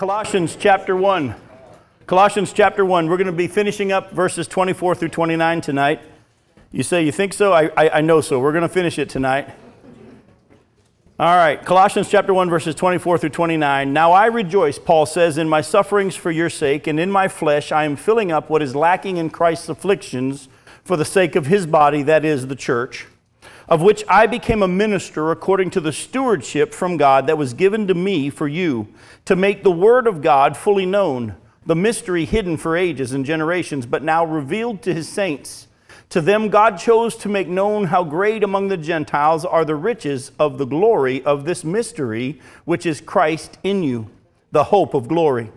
Colossians chapter 1. Colossians chapter 1. We're going to be finishing up verses 24 through 29 tonight. You say, You think so? I, I, I know so. We're going to finish it tonight. All right, Colossians chapter 1, verses 24 through 29. Now I rejoice, Paul says, in my sufferings for your sake, and in my flesh I am filling up what is lacking in Christ's afflictions for the sake of his body, that is, the church, of which I became a minister according to the stewardship from God that was given to me for you, to make the word of God fully known, the mystery hidden for ages and generations, but now revealed to his saints. To them, God chose to make known how great among the Gentiles are the riches of the glory of this mystery, which is Christ in you, the hope of glory.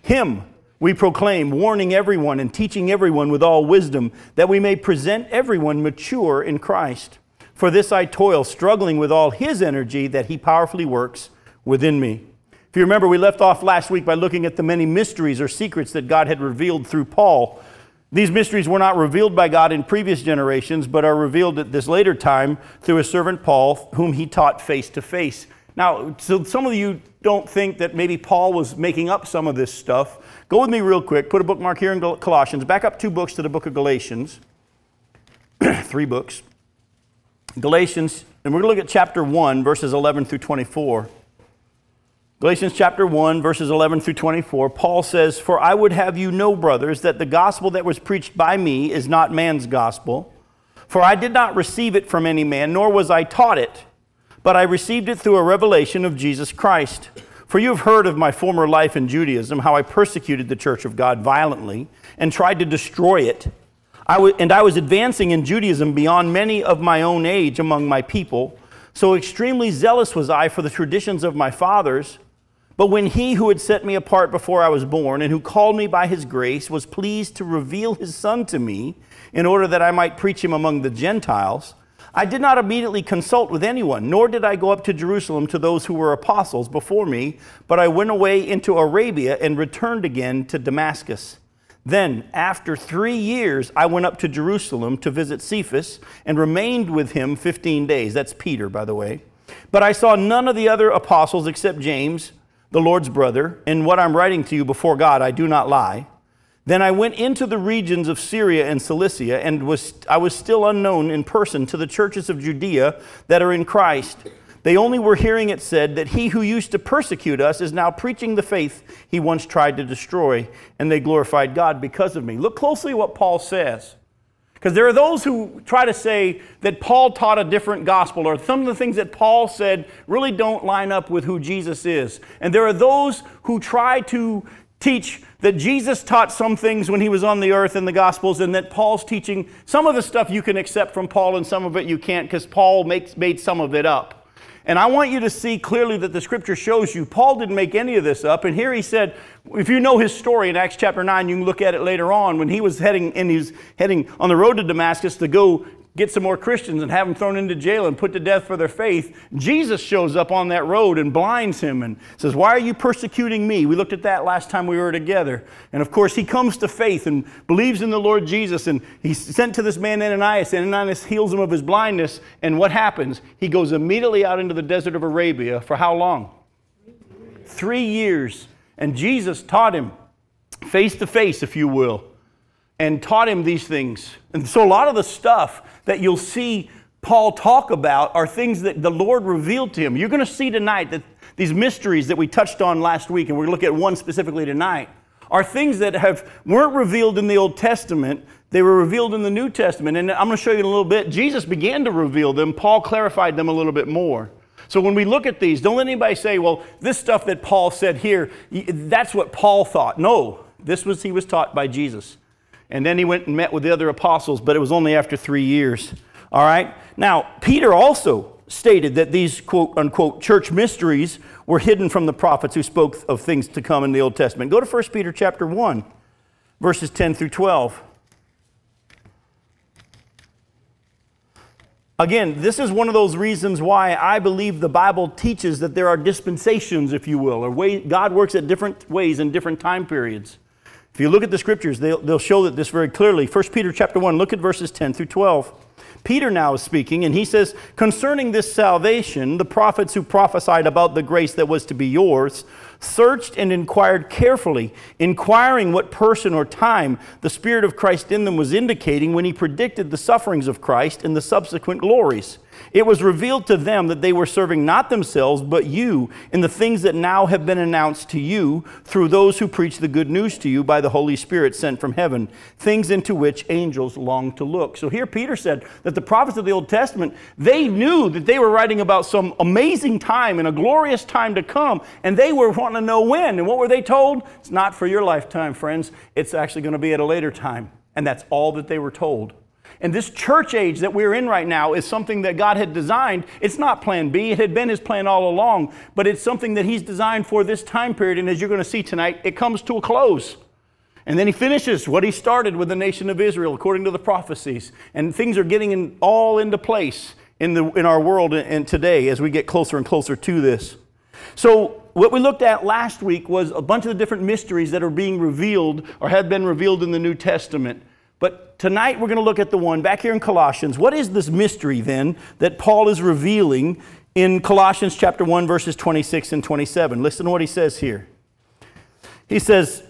Him we proclaim, warning everyone and teaching everyone with all wisdom, that we may present everyone mature in Christ. For this I toil, struggling with all His energy that He powerfully works within me. If you remember, we left off last week by looking at the many mysteries or secrets that God had revealed through Paul these mysteries were not revealed by God in previous generations, but are revealed at this later time through his servant Paul, whom he taught face to face. Now, so some of you don't think that maybe Paul was making up some of this stuff. Go with me real quick. Put a bookmark here in Colossians. Back up two books to the book of Galatians. Three books. Galatians, and we're going to look at chapter 1, verses 11 through 24. Galatians chapter 1, verses 11 through 24, Paul says, For I would have you know, brothers, that the gospel that was preached by me is not man's gospel. For I did not receive it from any man, nor was I taught it, but I received it through a revelation of Jesus Christ. For you have heard of my former life in Judaism, how I persecuted the church of God violently and tried to destroy it. I w- and I was advancing in Judaism beyond many of my own age among my people. So extremely zealous was I for the traditions of my fathers. But when he who had set me apart before I was born and who called me by his grace was pleased to reveal his son to me in order that I might preach him among the Gentiles, I did not immediately consult with anyone, nor did I go up to Jerusalem to those who were apostles before me, but I went away into Arabia and returned again to Damascus. Then, after three years, I went up to Jerusalem to visit Cephas and remained with him 15 days. That's Peter, by the way. But I saw none of the other apostles except James the Lord's brother, in what I'm writing to you before God, I do not lie. Then I went into the regions of Syria and Cilicia, and was, I was still unknown in person to the churches of Judea that are in Christ. They only were hearing it said that he who used to persecute us is now preaching the faith he once tried to destroy, and they glorified God because of me. Look closely what Paul says. Because there are those who try to say that Paul taught a different gospel, or some of the things that Paul said really don't line up with who Jesus is. And there are those who try to teach that Jesus taught some things when he was on the earth in the Gospels, and that Paul's teaching some of the stuff you can accept from Paul, and some of it you can't because Paul makes, made some of it up. And I want you to see clearly that the scripture shows you Paul didn't make any of this up. And here he said, if you know his story in Acts chapter 9, you can look at it later on when he was heading and he's heading on the road to Damascus to go get some more Christians and have them thrown into jail and put to death for their faith, Jesus shows up on that road and blinds him and says, Why are you persecuting me? We looked at that last time we were together. And of course, he comes to faith and believes in the Lord Jesus. And he's sent to this man Ananias. Ananias heals him of his blindness. And what happens? He goes immediately out into the desert of Arabia for how long? Three years. And Jesus taught him face to face, if you will, and taught him these things. And so a lot of the stuff that you'll see Paul talk about are things that the Lord revealed to him. You're going to see tonight that these mysteries that we touched on last week, and we're going to look at one specifically tonight, are things that have, weren't revealed in the Old Testament. They were revealed in the New Testament. And I'm going to show you in a little bit. Jesus began to reveal them, Paul clarified them a little bit more. So when we look at these, don't let anybody say, well, this stuff that Paul said here, that's what Paul thought. No, this was he was taught by Jesus. And then he went and met with the other apostles, but it was only after three years. All right? Now, Peter also stated that these quote unquote church mysteries were hidden from the prophets who spoke of things to come in the Old Testament. Go to 1 Peter chapter 1, verses 10 through 12. Again, this is one of those reasons why I believe the Bible teaches that there are dispensations, if you will, or way, God works at different ways in different time periods. If you look at the scriptures, they'll, they'll show that this very clearly. 1 Peter chapter 1, look at verses 10 through 12. Peter now is speaking, and he says, Concerning this salvation, the prophets who prophesied about the grace that was to be yours searched and inquired carefully, inquiring what person or time the Spirit of Christ in them was indicating when he predicted the sufferings of Christ and the subsequent glories. It was revealed to them that they were serving not themselves, but you in the things that now have been announced to you through those who preach the good news to you by the Holy Spirit sent from heaven, things into which angels long to look. So here Peter said that the prophets of the Old Testament, they knew that they were writing about some amazing time and a glorious time to come, and they were wanting to know when. And what were they told? It's not for your lifetime, friends. It's actually going to be at a later time. And that's all that they were told. And this church age that we're in right now is something that God had designed. It's not plan B, it had been his plan all along, but it's something that he's designed for this time period. And as you're going to see tonight, it comes to a close. And then he finishes what he started with the nation of Israel according to the prophecies. And things are getting in, all into place in, the, in our world and today as we get closer and closer to this. So, what we looked at last week was a bunch of the different mysteries that are being revealed or have been revealed in the New Testament. But tonight we're going to look at the one back here in Colossians. What is this mystery then that Paul is revealing in Colossians chapter 1 verses 26 and 27? Listen to what he says here. He says,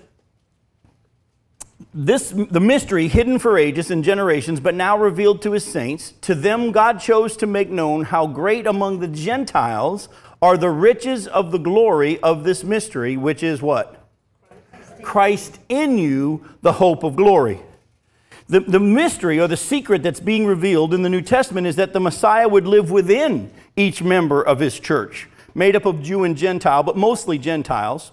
this the mystery hidden for ages and generations but now revealed to his saints to them god chose to make known how great among the gentiles are the riches of the glory of this mystery which is what christ in you the hope of glory the, the mystery or the secret that's being revealed in the New Testament is that the Messiah would live within each member of his church, made up of Jew and Gentile, but mostly Gentiles.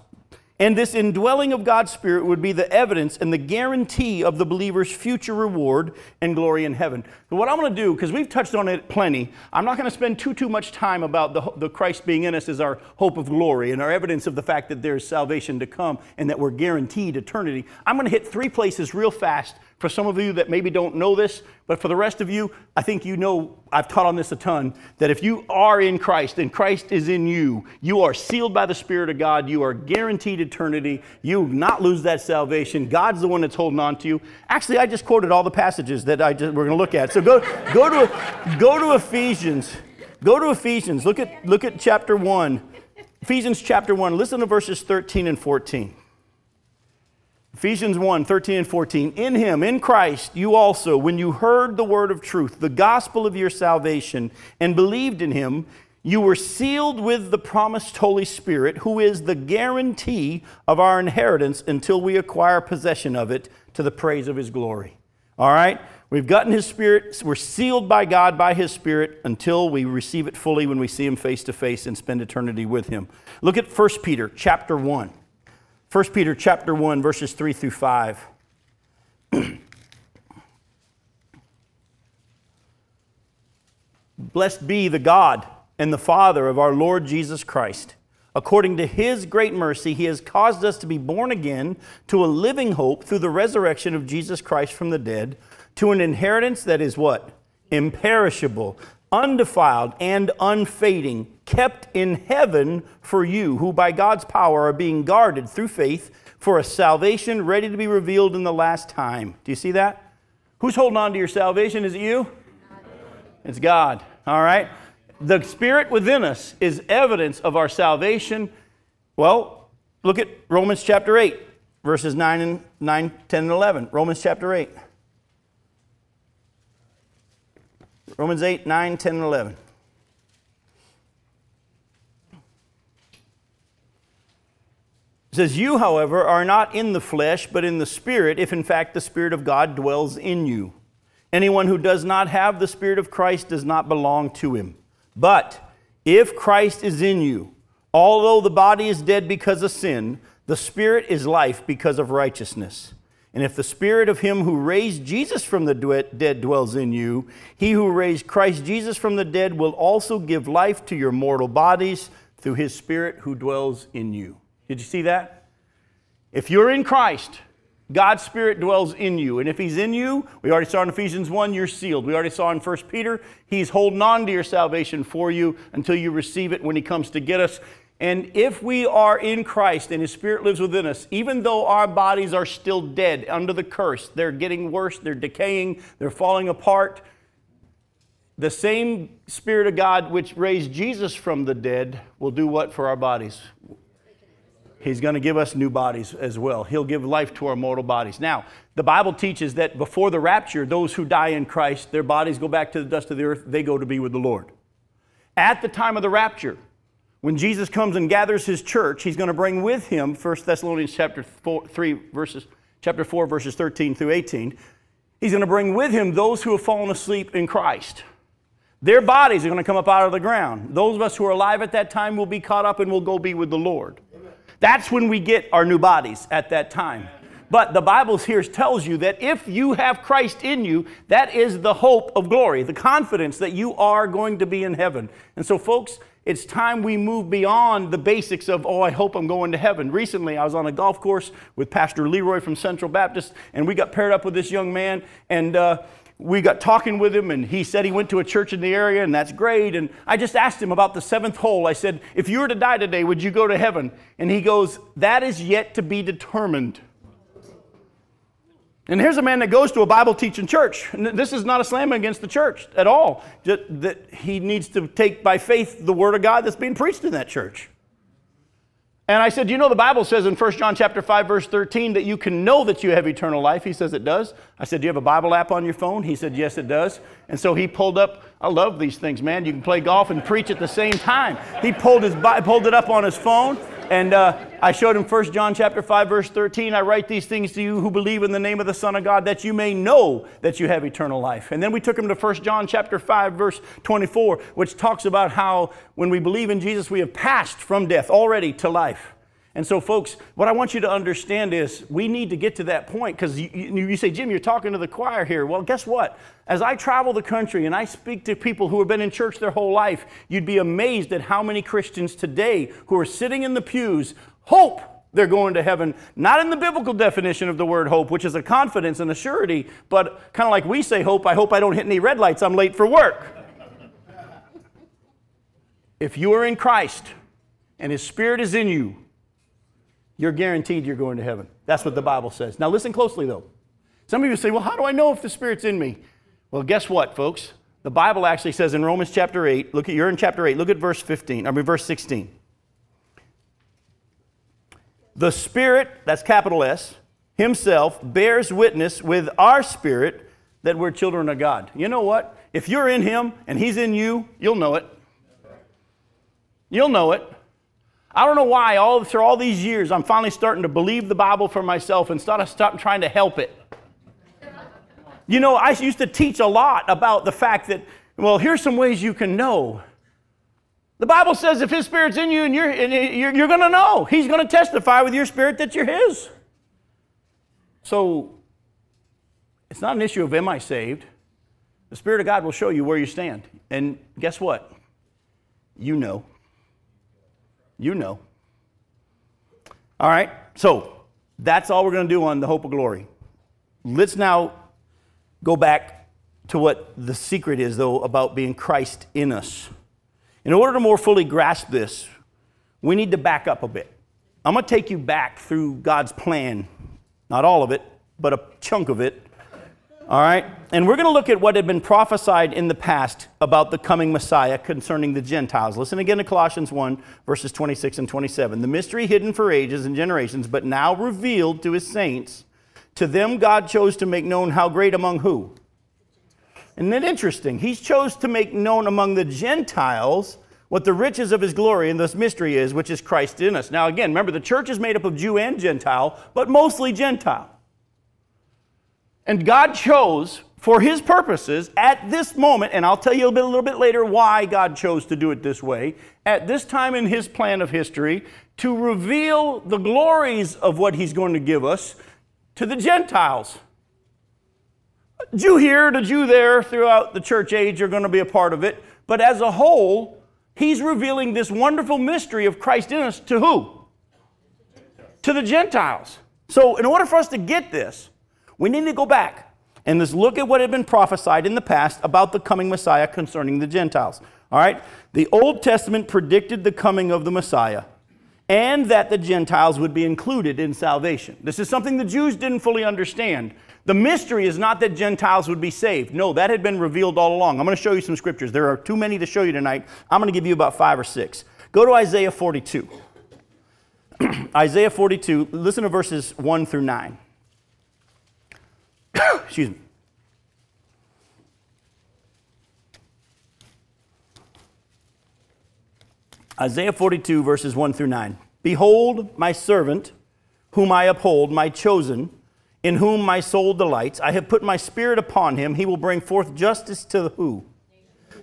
And this indwelling of God's Spirit would be the evidence and the guarantee of the believer's future reward and glory in heaven. What I'm going to do, because we've touched on it plenty, I'm not going to spend too, too much time about the, the Christ being in us as our hope of glory and our evidence of the fact that there's salvation to come and that we're guaranteed eternity. I'm going to hit three places real fast for some of you that maybe don't know this, but for the rest of you, I think you know, I've taught on this a ton, that if you are in Christ and Christ is in you, you are sealed by the Spirit of God. You are guaranteed eternity. You not lose that salvation. God's the one that's holding on to you. Actually, I just quoted all the passages that I just, we're going to look at. So go, go, to, go to Ephesians. Go to Ephesians. Look at, look at chapter 1. Ephesians chapter 1. Listen to verses 13 and 14. Ephesians 1 13 and 14. In him, in Christ, you also, when you heard the word of truth, the gospel of your salvation, and believed in him, you were sealed with the promised Holy Spirit, who is the guarantee of our inheritance until we acquire possession of it to the praise of his glory. All right? We've gotten his spirit. We're sealed by God by his spirit until we receive it fully when we see him face to face and spend eternity with him. Look at 1 Peter chapter 1. 1 Peter chapter 1 verses 3 through 5. Blessed be the God and the Father of our Lord Jesus Christ. According to his great mercy, he has caused us to be born again to a living hope through the resurrection of Jesus Christ from the dead, to an inheritance that is what? Imperishable, undefiled, and unfading, kept in heaven for you, who by God's power are being guarded through faith for a salvation ready to be revealed in the last time. Do you see that? Who's holding on to your salvation? Is it you? It's God. All right? The Spirit within us is evidence of our salvation. Well, look at Romans chapter 8, verses 9 and 9, 10 and 11. Romans chapter 8. Romans 8, 9, 10, and 11. It says, You, however, are not in the flesh, but in the Spirit, if in fact the Spirit of God dwells in you. Anyone who does not have the Spirit of Christ does not belong to him. But if Christ is in you, although the body is dead because of sin, the Spirit is life because of righteousness. And if the spirit of him who raised Jesus from the dead dwells in you, he who raised Christ Jesus from the dead will also give life to your mortal bodies through his spirit who dwells in you. Did you see that? If you're in Christ, God's Spirit dwells in you. And if He's in you, we already saw in Ephesians 1, you're sealed. We already saw in 1 Peter, He's holding on to your salvation for you until you receive it when He comes to get us. And if we are in Christ and His Spirit lives within us, even though our bodies are still dead under the curse, they're getting worse, they're decaying, they're falling apart, the same Spirit of God which raised Jesus from the dead will do what for our bodies? He's going to give us new bodies as well. He'll give life to our mortal bodies. Now, the Bible teaches that before the rapture, those who die in Christ, their bodies go back to the dust of the earth, they go to be with the Lord. At the time of the rapture, when Jesus comes and gathers his church, he's going to bring with him 1 Thessalonians chapter 4, 3 verses chapter 4 verses 13 through 18. He's going to bring with him those who have fallen asleep in Christ. Their bodies are going to come up out of the ground. Those of us who are alive at that time will be caught up and will go be with the Lord. That's when we get our new bodies at that time. But the Bible here tells you that if you have Christ in you, that is the hope of glory, the confidence that you are going to be in heaven. And so, folks, it's time we move beyond the basics of, oh, I hope I'm going to heaven. Recently, I was on a golf course with Pastor Leroy from Central Baptist, and we got paired up with this young man, and uh, we got talking with him, and he said he went to a church in the area, and that's great. And I just asked him about the seventh hole. I said, If you were to die today, would you go to heaven? And he goes, That is yet to be determined. And here's a man that goes to a Bible teaching church. This is not a slam against the church at all. That he needs to take by faith the word of God that's being preached in that church. And I said, you know the Bible says in 1 John chapter 5 verse 13 that you can know that you have eternal life. He says it does. I said, "Do you have a Bible app on your phone?" He said, "Yes, it does." And so he pulled up, I love these things, man. You can play golf and preach at the same time. He pulled his pulled it up on his phone and uh, I showed him 1 John chapter 5 verse 13. I write these things to you who believe in the name of the Son of God that you may know that you have eternal life. And then we took him to 1 John chapter 5 verse 24, which talks about how when we believe in Jesus, we have passed from death already to life. And so, folks, what I want you to understand is we need to get to that point because you, you, you, say, Jim, you're talking to the choir here. Well, guess what? As I travel the country and I speak to people who have been in church their whole life, you'd be amazed at how many Christians today who are sitting in the pews hope they're going to heaven, not in the biblical definition of the word hope, which is a confidence and a surety, but kind of like we say hope, I hope I don't hit any red lights, I'm late for work. if you are in Christ and His Spirit is in you, you're guaranteed you're going to heaven. That's what the Bible says. Now, listen closely, though. Some of you say, well, how do I know if the Spirit's in me? Well, guess what, folks? The Bible actually says in Romans chapter 8, look at, you're in chapter 8, look at verse 15, I mean, verse 16. The Spirit, that's capital S, Himself bears witness with our spirit that we're children of God. You know what? If you're in Him and He's in you, you'll know it. You'll know it. I don't know why, all through all these years, I'm finally starting to believe the Bible for myself instead of stop trying to help it. You know, I used to teach a lot about the fact that, well, here's some ways you can know. The Bible says if His Spirit's in you and you're, and you're, you're going to know. He's going to testify with your spirit that you're His. So, it's not an issue of am I saved? The Spirit of God will show you where you stand. And guess what? You know. You know. All right, so that's all we're going to do on the hope of glory. Let's now go back to what the secret is, though, about being Christ in us. In order to more fully grasp this, we need to back up a bit. I'm going to take you back through God's plan, not all of it, but a chunk of it, all right? And we're going to look at what had been prophesied in the past about the coming Messiah concerning the Gentiles. Listen again to Colossians 1, verses 26 and 27. The mystery hidden for ages and generations, but now revealed to his saints. To them God chose to make known how great among who? Isn't it interesting? He chose to make known among the Gentiles what the riches of his glory and this mystery is, which is Christ in us. Now, again, remember, the church is made up of Jew and Gentile, but mostly Gentile. And God chose for his purposes at this moment, and I'll tell you a, bit, a little bit later why God chose to do it this way, at this time in his plan of history, to reveal the glories of what he's going to give us to the Gentiles. Jew here, the Jew there, throughout the church age are going to be a part of it. But as a whole, he's revealing this wonderful mystery of Christ in us to who? To the Gentiles. So, in order for us to get this, we need to go back and just look at what had been prophesied in the past about the coming Messiah concerning the Gentiles. All right? The Old Testament predicted the coming of the Messiah. and that the Gentiles would be included in salvation. This is something the Jews didn't fully understand. The mystery is not that Gentiles would be saved. No, that had been revealed all along. I'm going to show you some scriptures. There are too many to show you tonight. I'm going to give you about five or six. Go to Isaiah 42. Isaiah 42, listen to verses 1 through 9. Excuse me. Isaiah 42, verses 1 through 9. Behold, my servant, whom I uphold, my chosen, in whom my soul delights. I have put my spirit upon him. He will bring forth justice to the who?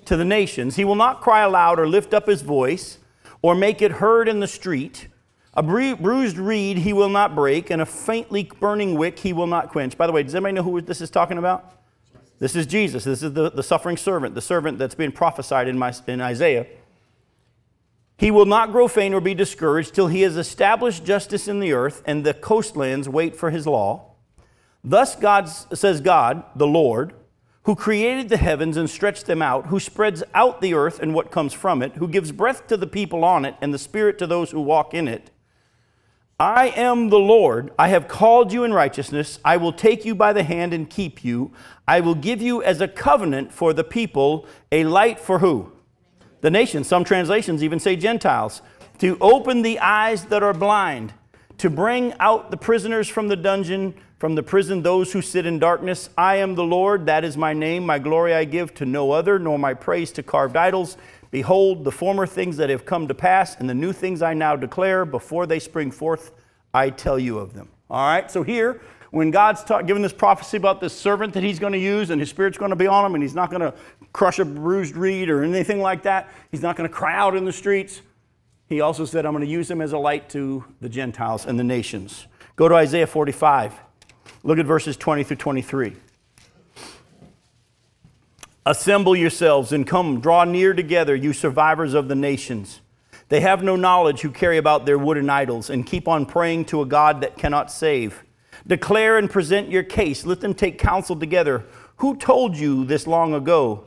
To the nations. He will not cry aloud or lift up his voice or make it heard in the street. A bruised reed he will not break, and a faintly burning wick he will not quench. By the way, does anybody know who this is talking about? This is Jesus. This is the, the suffering servant, the servant that's being prophesied in, my, in Isaiah. He will not grow faint or be discouraged till he has established justice in the earth and the coastlands wait for his law. Thus God says God, the Lord, who created the heavens and stretched them out, who spreads out the earth and what comes from it, who gives breath to the people on it and the spirit to those who walk in it. I am the Lord. I have called you in righteousness. I will take you by the hand and keep you. I will give you as a covenant for the people, a light for who? the nations. Some translations even say Gentiles. To open the eyes that are blind, to bring out the prisoners from the dungeon, from the prison those who sit in darkness. I am the Lord, that is my name. My glory I give to no other, nor my praise to carved idols. Behold, the former things that have come to pass, and the new things I now declare, before they spring forth, I tell you of them. All right, so here when God's ta- given this prophecy about this servant that he's going to use and his spirit's going to be on him and he's not going to crush a bruised reed or anything like that, he's not going to cry out in the streets. He also said, I'm going to use him as a light to the Gentiles and the nations. Go to Isaiah 45. Look at verses 20 through 23. Assemble yourselves and come, draw near together, you survivors of the nations. They have no knowledge who carry about their wooden idols and keep on praying to a God that cannot save. Declare and present your case. Let them take counsel together. Who told you this long ago?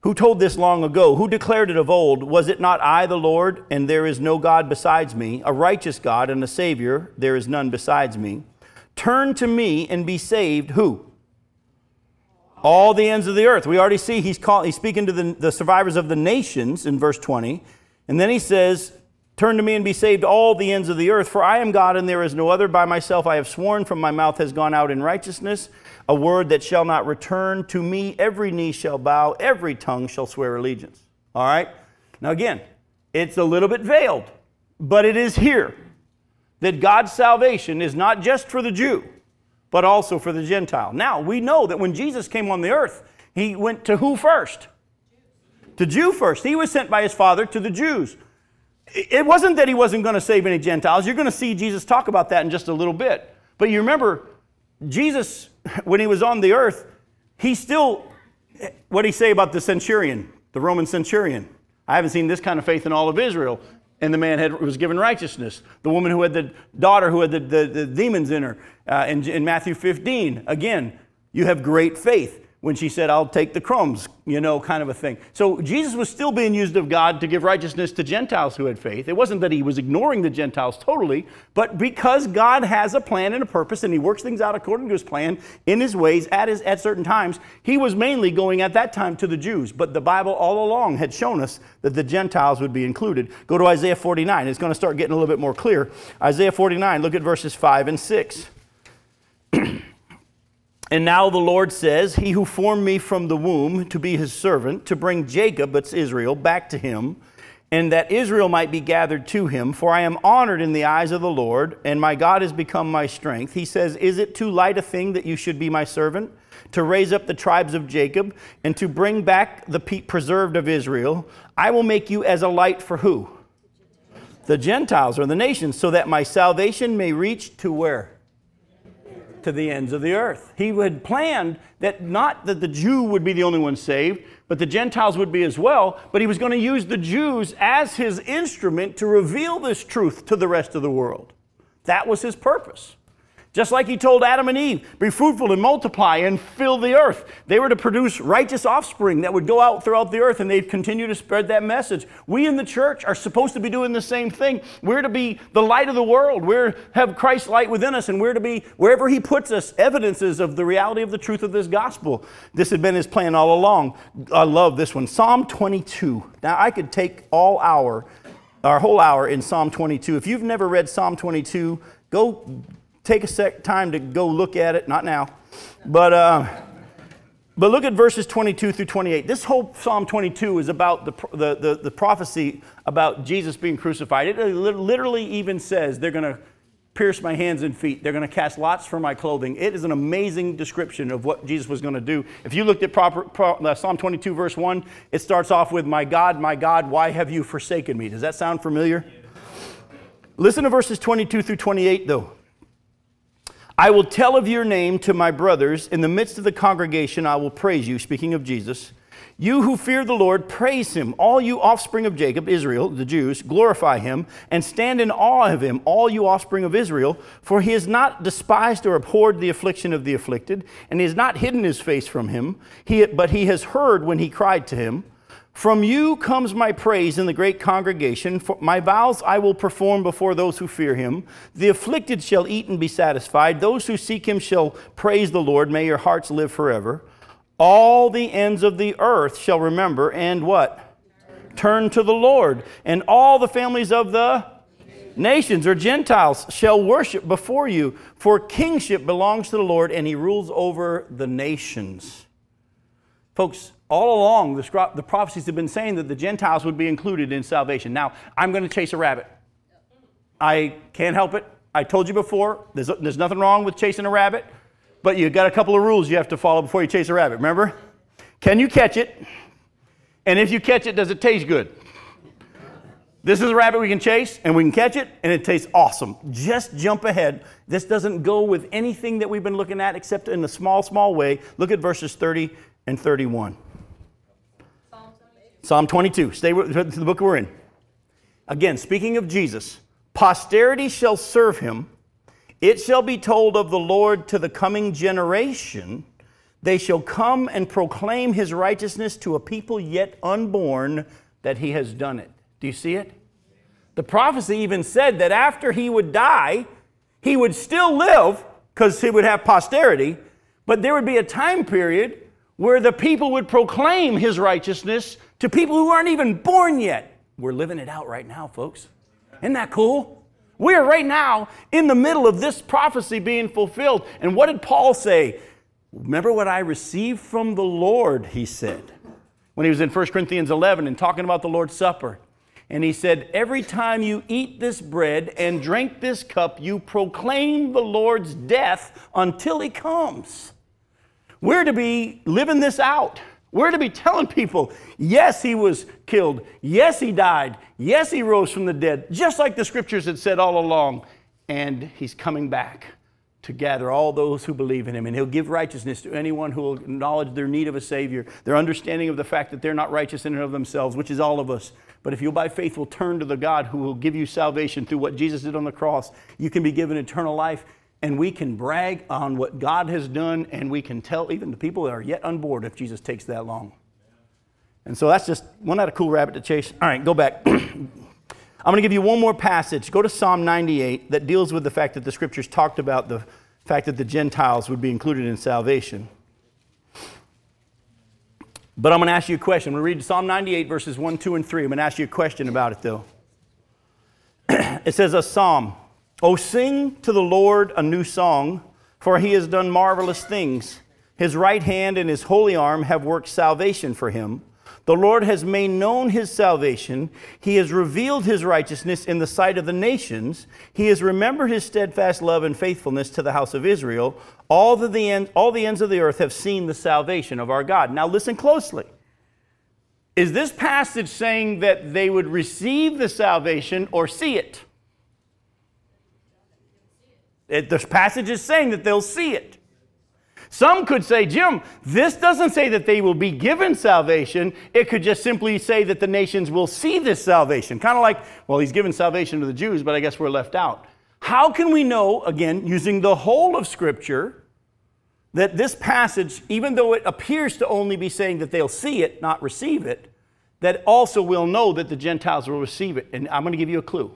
Who told this long ago? Who declared it of old? Was it not I, the Lord, and there is no God besides me, a righteous God and a Savior? There is none besides me. Turn to me and be saved. Who? All the ends of the earth. We already see he's, call, he's speaking to the, the survivors of the nations in verse 20. And then he says, Turn to me and be saved, all the ends of the earth, for I am God and there is no other. By myself I have sworn, from my mouth has gone out in righteousness, a word that shall not return to me. Every knee shall bow, every tongue shall swear allegiance. All right? Now, again, it's a little bit veiled, but it is here that God's salvation is not just for the Jew, but also for the Gentile. Now, we know that when Jesus came on the earth, he went to who first? To Jew first. He was sent by his Father to the Jews it wasn't that he wasn't going to save any Gentiles. You're going to see Jesus talk about that in just a little bit. But you remember, Jesus, when he was on the earth, he still, what did he say about the centurion, the Roman centurion? I haven't seen this kind of faith in all of Israel. And the man had, was given righteousness. The woman who had the daughter who had the, the, the demons in her. Uh, in, in Matthew 15, again, you have great faith when she said, I'll take the crumbs, you know, kind of a thing. So Jesus was still being used of God to give righteousness to Gentiles who had faith. It wasn't that he was ignoring the Gentiles totally, but because God has a plan and a purpose and he works things out according to his plan in his ways at, his, at certain times, he was mainly going at that time to the Jews. But the Bible all along had shown us that the Gentiles would be included. Go to Isaiah 49. It's going to start getting a little bit more clear. Isaiah 49, look at verses 5 and 6. And now the Lord says, He who formed me from the womb to be his servant, to bring Jacob, that's Israel, back to him, and that Israel might be gathered to him. For I am honored in the eyes of the Lord, and my God has become my strength. He says, Is it too light a thing that you should be my servant? To raise up the tribes of Jacob, and to bring back the preserved of Israel? I will make you as a light for who? The Gentiles or the nations, so that my salvation may reach to where? To the ends of the earth. He had planned that not that the Jew would be the only one saved, but the Gentiles would be as well, but he was going to use the Jews as his instrument to reveal this truth to the rest of the world. That was his purpose. Just like he told Adam and Eve, be fruitful and multiply and fill the earth. They were to produce righteous offspring that would go out throughout the earth and they'd continue to spread that message. We in the church are supposed to be doing the same thing. We're to be the light of the world. We're have Christ's light within us and we're to be wherever he puts us evidences of the reality of the truth of this gospel. This had been his plan all along. I love this one. Psalm 22. Now I could take all hour our whole hour in Psalm 22. If you've never read Psalm 22, go take a sec time to go look at it. Not now, but uh, but look at verses 22 through 28. This whole Psalm 22 is about the, the, the, the prophecy about Jesus being crucified. It literally even says they're going to pierce my hands and feet. They're going to cast lots for my clothing. It is an amazing description of what Jesus was going to do. If you looked at proper, pro, uh, Psalm 22, verse 1, it starts off with, My God, my God, why have you forsaken me? Does that sound familiar? Listen to verses 22 through 28, though. I will tell of your name to my brothers. In the midst of the congregation, I will praise you. Speaking of Jesus. You who fear the Lord, praise him. All you offspring of Jacob, Israel, the Jews, glorify him and stand in awe of him, all you offspring of Israel. For he has not despised or abhorred the affliction of the afflicted, and he has not hidden his face from him, he, but he has heard when he cried to him. From you comes my praise in the great congregation. For my vows I will perform before those who fear him. The afflicted shall eat and be satisfied. Those who seek him shall praise the Lord. May your hearts live forever. All the ends of the earth shall remember and what? Turn to the Lord. And all the families of the nations or Gentiles shall worship before you. For kingship belongs to the Lord, and he rules over the nations. Folks, all along, the, the prophecies have been saying that the Gentiles would be included in salvation. Now, I'm going to chase a rabbit. I can't help it. I told you before, there's, there's nothing wrong with chasing a rabbit, but you've got a couple of rules you have to follow before you chase a rabbit. Remember? Can you catch it? And if you catch it, does it taste good? This is a rabbit we can chase and we can catch it and it tastes awesome. Just jump ahead. This doesn't go with anything that we've been looking at except in a small, small way. Look at verses 30 and 31. Psalm 22. Stay with the book we're in. Again, speaking of Jesus, posterity shall serve him. It shall be told of the Lord to the coming generation. They shall come and proclaim his righteousness to a people yet unborn that he has done it. Do you see it? The prophecy even said that after he would die, he would still live because he would have posterity, but there would be a time period where the people would proclaim his righteousness to people who aren't even born yet. We're living it out right now, folks. Isn't that cool? We are right now in the middle of this prophecy being fulfilled. And what did Paul say? Remember what I received from the Lord, he said, when he was in 1 Corinthians 11 and talking about the Lord's Supper. And he said, Every time you eat this bread and drink this cup, you proclaim the Lord's death until he comes. We're to be living this out. We're to be telling people, yes, he was killed. Yes, he died. Yes, he rose from the dead, just like the scriptures had said all along. And he's coming back to gather all those who believe in him. And he'll give righteousness to anyone who will acknowledge their need of a Savior, their understanding of the fact that they're not righteous in and of themselves, which is all of us. But if you by faith will turn to the God who will give you salvation through what Jesus did on the cross, you can be given eternal life and we can brag on what God has done, and we can tell even the people that are yet unborn if Jesus takes that long. And so that's just one not of cool rabbit to chase. All right, go back. I'm going to give you one more passage. Go to Psalm 98 that deals with the fact that the scriptures talked about the fact that the Gentiles would be included in salvation. But I'm going to ask you a question. We're reading Psalm 98, verses 1, 2, and 3. I'm going to ask you a question about it, though. it says, A psalm Oh, sing to the Lord a new song, for he has done marvelous things. His right hand and his holy arm have worked salvation for him. The Lord has made known his salvation. He has revealed his righteousness in the sight of the nations. He has remembered his steadfast love and faithfulness to the house of Israel. All the, end, all the ends of the earth have seen the salvation of our God. Now, listen closely. Is this passage saying that they would receive the salvation or see it? It, the passage is saying that they'll see it. Some could say, Jim, this doesn't say that they will be given salvation. It could just simply say that the nations will see this salvation. Kind of like, well, he's given salvation to the Jews, but I guess we're left out. How can we know, again, using the whole of Scripture, that this passage, even though it appears to only be saying that they'll see it, not receive it, that also will know that the Gentiles will receive it? And I'm going to give you a clue.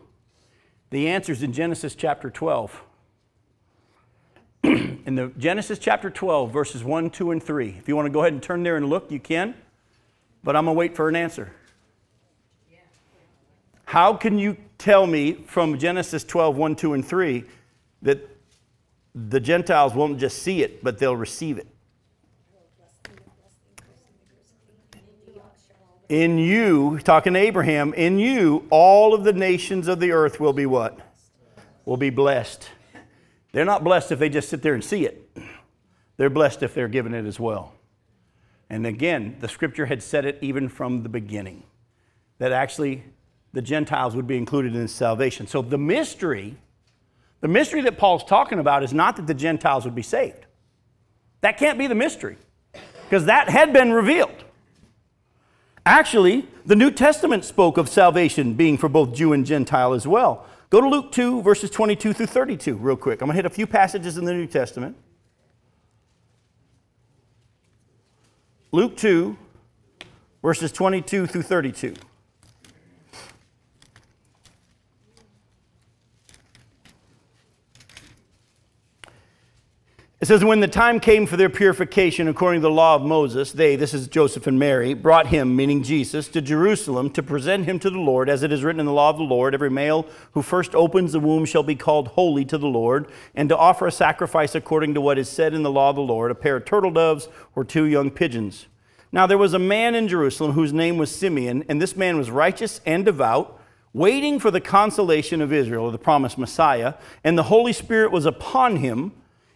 The answer is in Genesis chapter 12. in the Genesis chapter 12, verses 1, 2, and 3. If you want to go ahead and turn there and look, you can. But I'm going to wait for an answer. How can you tell me from Genesis 12, 1, 2, and 3 that the Gentiles won't just see it, but they'll receive it? In you, talking to Abraham, in you, all of the nations of the earth will be what? Will be blessed. They're not blessed if they just sit there and see it, they're blessed if they're given it as well. And again, the scripture had said it even from the beginning that actually the Gentiles would be included in salvation. So the mystery, the mystery that Paul's talking about is not that the Gentiles would be saved. That can't be the mystery because that had been revealed. Actually, the New Testament spoke of salvation being for both Jew and Gentile as well. Go to Luke 2, verses 22 through 32, real quick. I'm going to hit a few passages in the New Testament. Luke 2, verses 22 through 32. It says, When the time came for their purification according to the law of Moses, they, this is Joseph and Mary, brought him, meaning Jesus, to Jerusalem to present him to the Lord, as it is written in the law of the Lord every male who first opens the womb shall be called holy to the Lord, and to offer a sacrifice according to what is said in the law of the Lord, a pair of turtle doves or two young pigeons. Now there was a man in Jerusalem whose name was Simeon, and this man was righteous and devout waiting for the consolation of Israel, the promised Messiah, and the Holy Spirit was upon him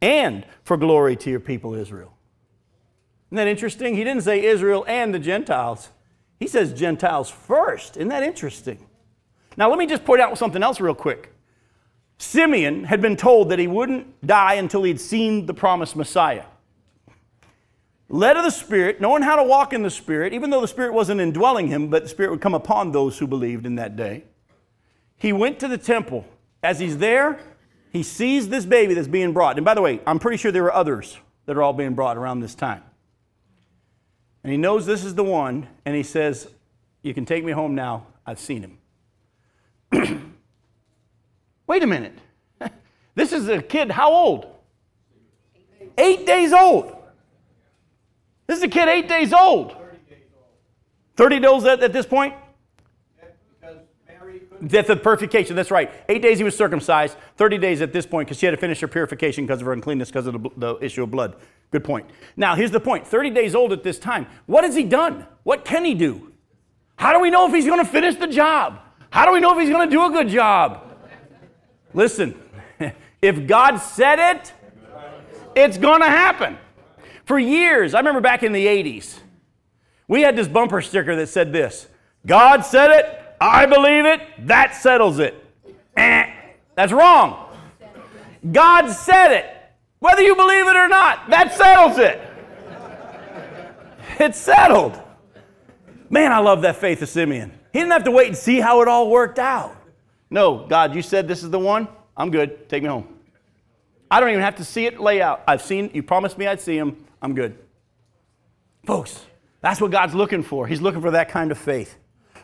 and for glory to your people Israel. Isn't that interesting? He didn't say Israel and the Gentiles. He says Gentiles first. Isn't that interesting? Now, let me just point out something else real quick. Simeon had been told that he wouldn't die until he'd seen the promised Messiah. Led of the Spirit, knowing how to walk in the Spirit, even though the Spirit wasn't indwelling him, but the Spirit would come upon those who believed in that day. He went to the temple. As he's there, he sees this baby that's being brought. And by the way, I'm pretty sure there were others that are all being brought around this time. And he knows this is the one, and he says, You can take me home now. I've seen him. Wait a minute. This is a kid, how old? Eight days old. This is a kid eight days old. 30 days old at, at this point? Death of purification, that's right. Eight days he was circumcised, 30 days at this point because she had to finish her purification because of her uncleanness because of the, the, issue of blood. Good point. Now, here's the point 30 days old at this time. What has he done? What can he do? How do we know if he's going to finish the job? How do we know if he's going to do a good job? Listen, if God said it, it's going to happen. For years, I remember back in the 80s, we had this bumper sticker that said this God said it, I believe it, that settles it. Eh, that's wrong. God said it. Whether you believe it or not, that settles it. It's settled. Man, I love that faith of Simeon. He didn't have to wait and see how it all worked out. No, God, you said this is the one. I'm good. Take me home. I don't even have to see it lay out. I've seen, you promised me I'd see him. I'm good. Folks, that's what God's looking for. He's looking for that kind of faith.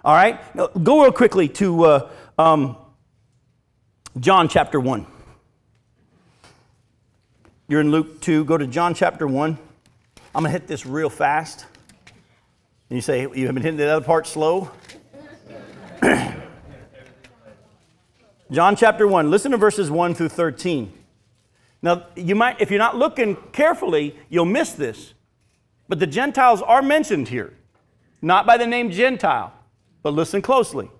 All right? Now, go real quickly to uh, um, John chapter 1. You're in Luke 2. Go to John chapter 1. I'm going to hit this real fast. And you say, You have been hitting the other part slow? John chapter 1. Listen to verses 1 through 13. Now, you might, if you're not looking carefully, you'll miss this. But the Gentiles are mentioned here, not by the name Gentile. But listen closely.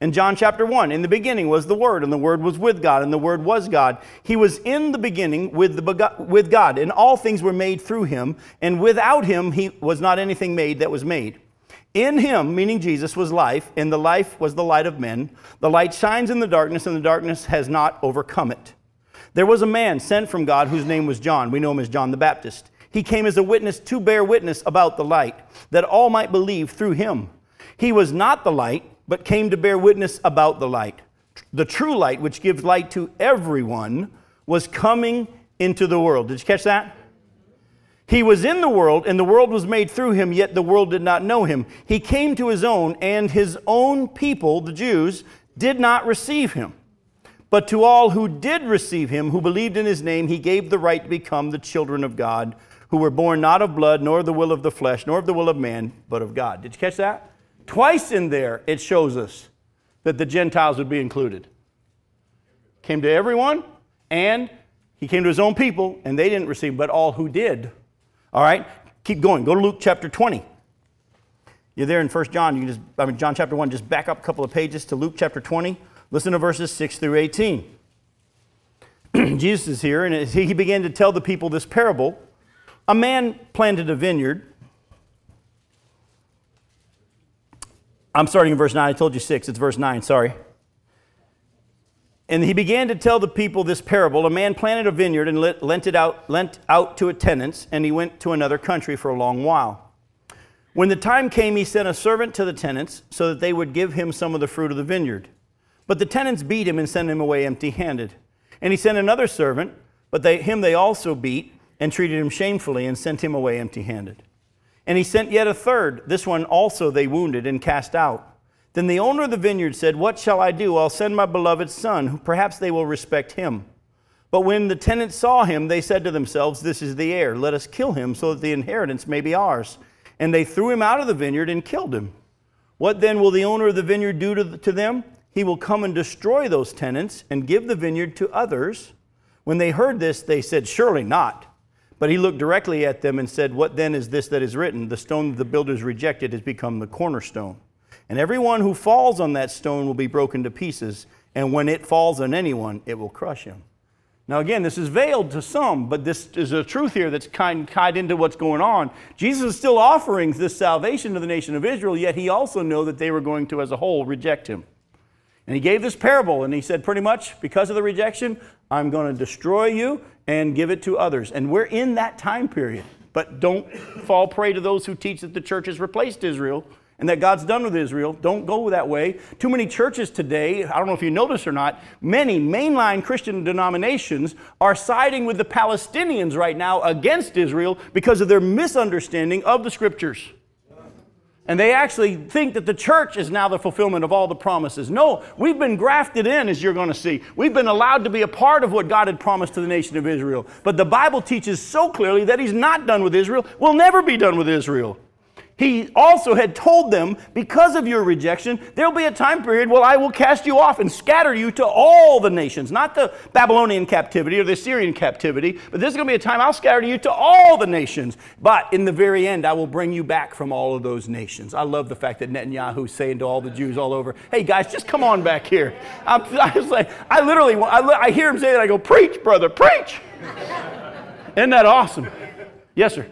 In John chapter 1, in the beginning was the Word, and the Word was with God, and the Word was God. He was in the beginning with, the, with God, and all things were made through him, and without him he was not anything made that was made. In him, meaning Jesus, was life, and the life was the light of men. The light shines in the darkness, and the darkness has not overcome it. There was a man sent from God whose name was John. We know him as John the Baptist. He came as a witness to bear witness about the light, that all might believe through him. He was not the light but came to bear witness about the light. The true light, which gives light to everyone, was coming into the world. Did you catch that? He was in the world, and the world was made through him, yet the world did not know him. He came to his own, and his own people, the Jews, did not receive him. But to all who did receive him, who believed in his name, he gave the right to become the children of God, who were born not of blood, nor of the will of the flesh, nor of the will of man, but of God. Did you catch that? Twice in there, it shows us that the Gentiles would be included. Came to everyone, and he came to his own people, and they didn't receive, but all who did. All right, keep going. Go to Luke chapter 20. You're there in 1 John. You just, I mean, John chapter 1, just back up a couple of pages to Luke chapter 20. Listen to verses 6 through 18. Jesus is here, and he began to tell the people this parable. A man planted a vineyard I'm starting in verse 9. I told you 6. It's verse 9. Sorry. And he began to tell the people this parable. A man planted a vineyard and lent it out, lent out to a tenants, and he went to another country for a long while. When the time came, he sent a servant to the tenants so that they would give him some of the fruit of the vineyard. But the tenants beat him and sent him away empty handed. And he sent another servant, but they, him they also beat and treated him shamefully and sent him away empty handed. And he sent yet a third. This one also they wounded and cast out. Then the owner of the vineyard said, What shall I do? I'll send my beloved son. Who perhaps they will respect him. But when the tenants saw him, they said to themselves, This is the heir. Let us kill him so that the inheritance may be ours. And they threw him out of the vineyard and killed him. What then will the owner of the vineyard do to, to them? He will come and destroy those tenants and give the vineyard to others. When they heard this, they said, Surely not. But he looked directly at them and said, What then is this that is written? The stone that the builders rejected has become the cornerstone. And everyone who falls on that stone will be broken to pieces, and when it falls on anyone, it will crush him. Now, again, this is veiled to some, but this is a truth here that's kind tied into what's going on. Jesus is still offering this salvation to the nation of Israel, yet he also knew that they were going to, as a whole, reject him. And he gave this parable, and he said, pretty much, because of the rejection, I'm going to destroy you and give it to others. And we're in that time period. But don't fall prey to those who teach that the church has replaced Israel and that God's done with Israel. Don't go that way. Too many churches today, I don't know if you notice or not, many mainline Christian denominations are siding with the Palestinians right now against Israel because of their misunderstanding of the scriptures. And they actually think that the church is now the fulfillment of all the promises. No, we've been grafted in, as you're going to see. We've been allowed to be a part of what God had promised to the nation of Israel. But the Bible teaches so clearly that He's not done with Israel, We'll never be done with Israel. He also had told them, because of your rejection, there'll be a time period where I will cast you off and scatter you to all the nations, not the Babylonian captivity or the Assyrian captivity, but there's going to be a time I'll scatter you to all the nations. But in the very end, I will bring you back from all of those nations. I love the fact that Netanyahu's saying to all the Jews all over, hey guys, just come on back here. I'm, I was like, I literally, I, I hear him say that, I go, preach, brother, preach. Isn't that awesome? Yes, sir.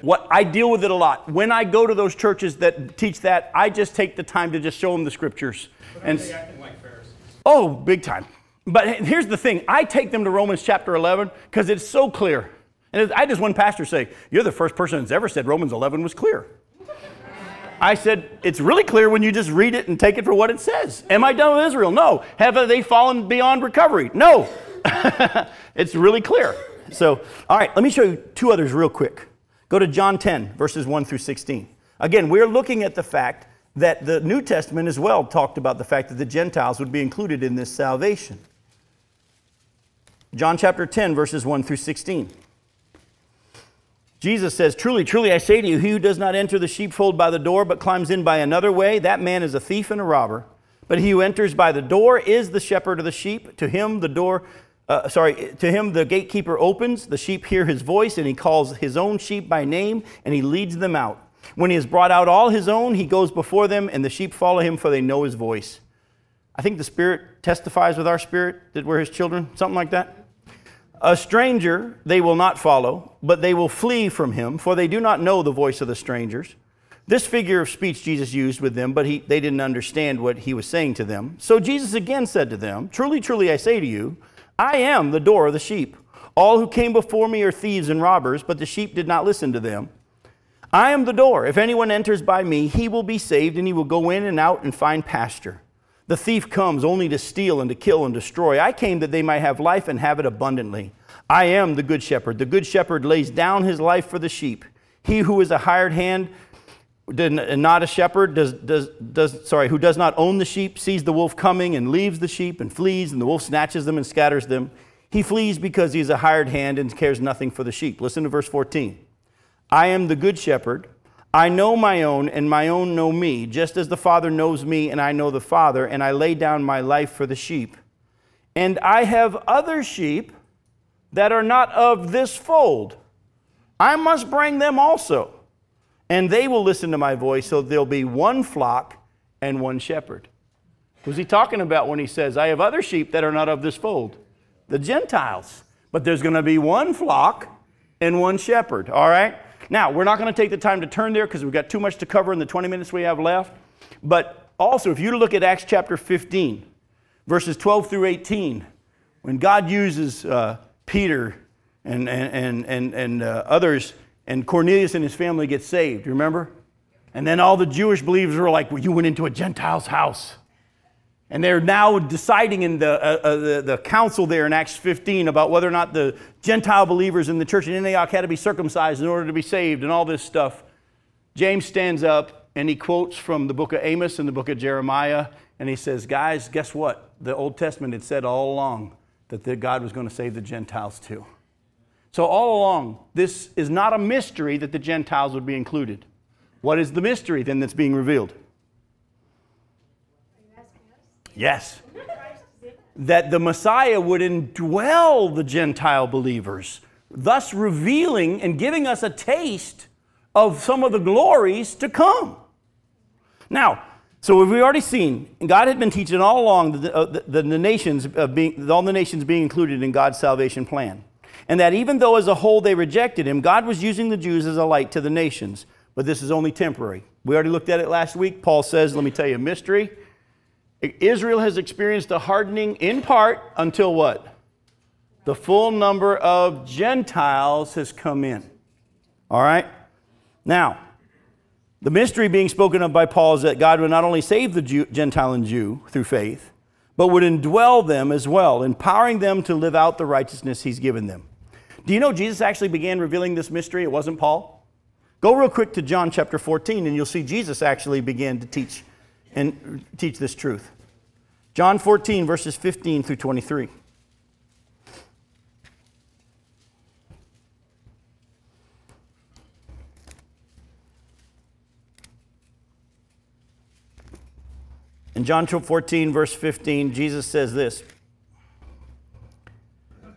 What I deal with it a lot. When I go to those churches that teach that, I just take the time to just show them the scriptures. and like oh, big time. But here's the thing: I take them to Romans chapter 11 because it's so clear. And I just one pastor say, "You're the first person that's ever said Romans 11 was clear." I said, it's really clear when you just read it and take it for what it says. Am I done with Israel? No. Have they fallen beyond recovery? No. it's really clear. So, all right, let me show you two others real quick. Go to John 10, verses 1 through 16. Again, we're looking at the fact that the New Testament as well talked about the fact that the Gentiles would be included in this salvation. John chapter 10, verses 1 through 16. Jesus says, Truly, truly, I say to you, he who does not enter the sheepfold by the door, but climbs in by another way, that man is a thief and a robber. But he who enters by the door is the shepherd of the sheep. To him the door uh, sorry, to him the gatekeeper opens, the sheep hear his voice, and he calls his own sheep by name, and he leads them out. When he has brought out all his own, he goes before them, and the sheep follow him, for they know his voice. I think the Spirit testifies with our spirit that we're his children, something like that. A stranger they will not follow, but they will flee from him, for they do not know the voice of the strangers. This figure of speech Jesus used with them, but he, they didn't understand what he was saying to them. So Jesus again said to them, Truly, truly, I say to you, I am the door of the sheep. All who came before me are thieves and robbers, but the sheep did not listen to them. I am the door. If anyone enters by me, he will be saved, and he will go in and out and find pasture. The thief comes only to steal and to kill and destroy. I came that they might have life and have it abundantly. I am the good shepherd. The good shepherd lays down his life for the sheep. He who is a hired hand and not a shepherd does, does, does, sorry, who does not own the sheep sees the wolf coming and leaves the sheep and flees, and the wolf snatches them and scatters them. He flees because he is a hired hand and cares nothing for the sheep. Listen to verse 14. I am the good shepherd. I know my own, and my own know me, just as the Father knows me, and I know the Father, and I lay down my life for the sheep. And I have other sheep that are not of this fold. I must bring them also, and they will listen to my voice, so there'll be one flock and one shepherd. Who's he talking about when he says, I have other sheep that are not of this fold? The Gentiles. But there's going to be one flock and one shepherd, all right? Now, we're not going to take the time to turn there because we've got too much to cover in the 20 minutes we have left. But also, if you look at Acts chapter 15, verses 12 through 18, when God uses uh, Peter and, and, and, and uh, others, and Cornelius and his family get saved, remember? And then all the Jewish believers were like, well, You went into a Gentile's house. And they're now deciding in the, uh, uh, the, the, council there in Acts 15 about whether or not the Gentile believers in the church in Antioch had to be circumcised in order to be saved and all this stuff. James stands up and he quotes from the book of Amos and the book of Jeremiah. And he says, Guys, guess what? The Old Testament had said all along that the God was going to save the Gentiles too. So, all along, this is not a mystery that the Gentiles would be included. What is the mystery then that's being revealed? Are you asking us? Yes. That the Messiah would indwell the Gentile believers, thus revealing and giving us a taste of some of the glories to come. Now, so we've already seen, God had been teaching all along the, uh, the, the, the nations uh, being, all the nations being included in God's salvation plan. And that even though as a whole they rejected him, God was using the Jews as a light to the nations. But this is only temporary. We already looked at it last week. Paul says, let me tell you a mystery. Israel has experienced a hardening in part until what? The full number of Gentiles has come in. All right? Now, the mystery being spoken of by Paul is that God would not only save the Jew, Gentile and Jew through faith, but would indwell them as well, empowering them to live out the righteousness he's given them. Do you know Jesus actually began revealing this mystery? It wasn't Paul. Go real quick to John chapter 14 and you'll see Jesus actually began to teach and teach this truth. John 14, verses 15 through 23. In John 14, verse 15, Jesus says this.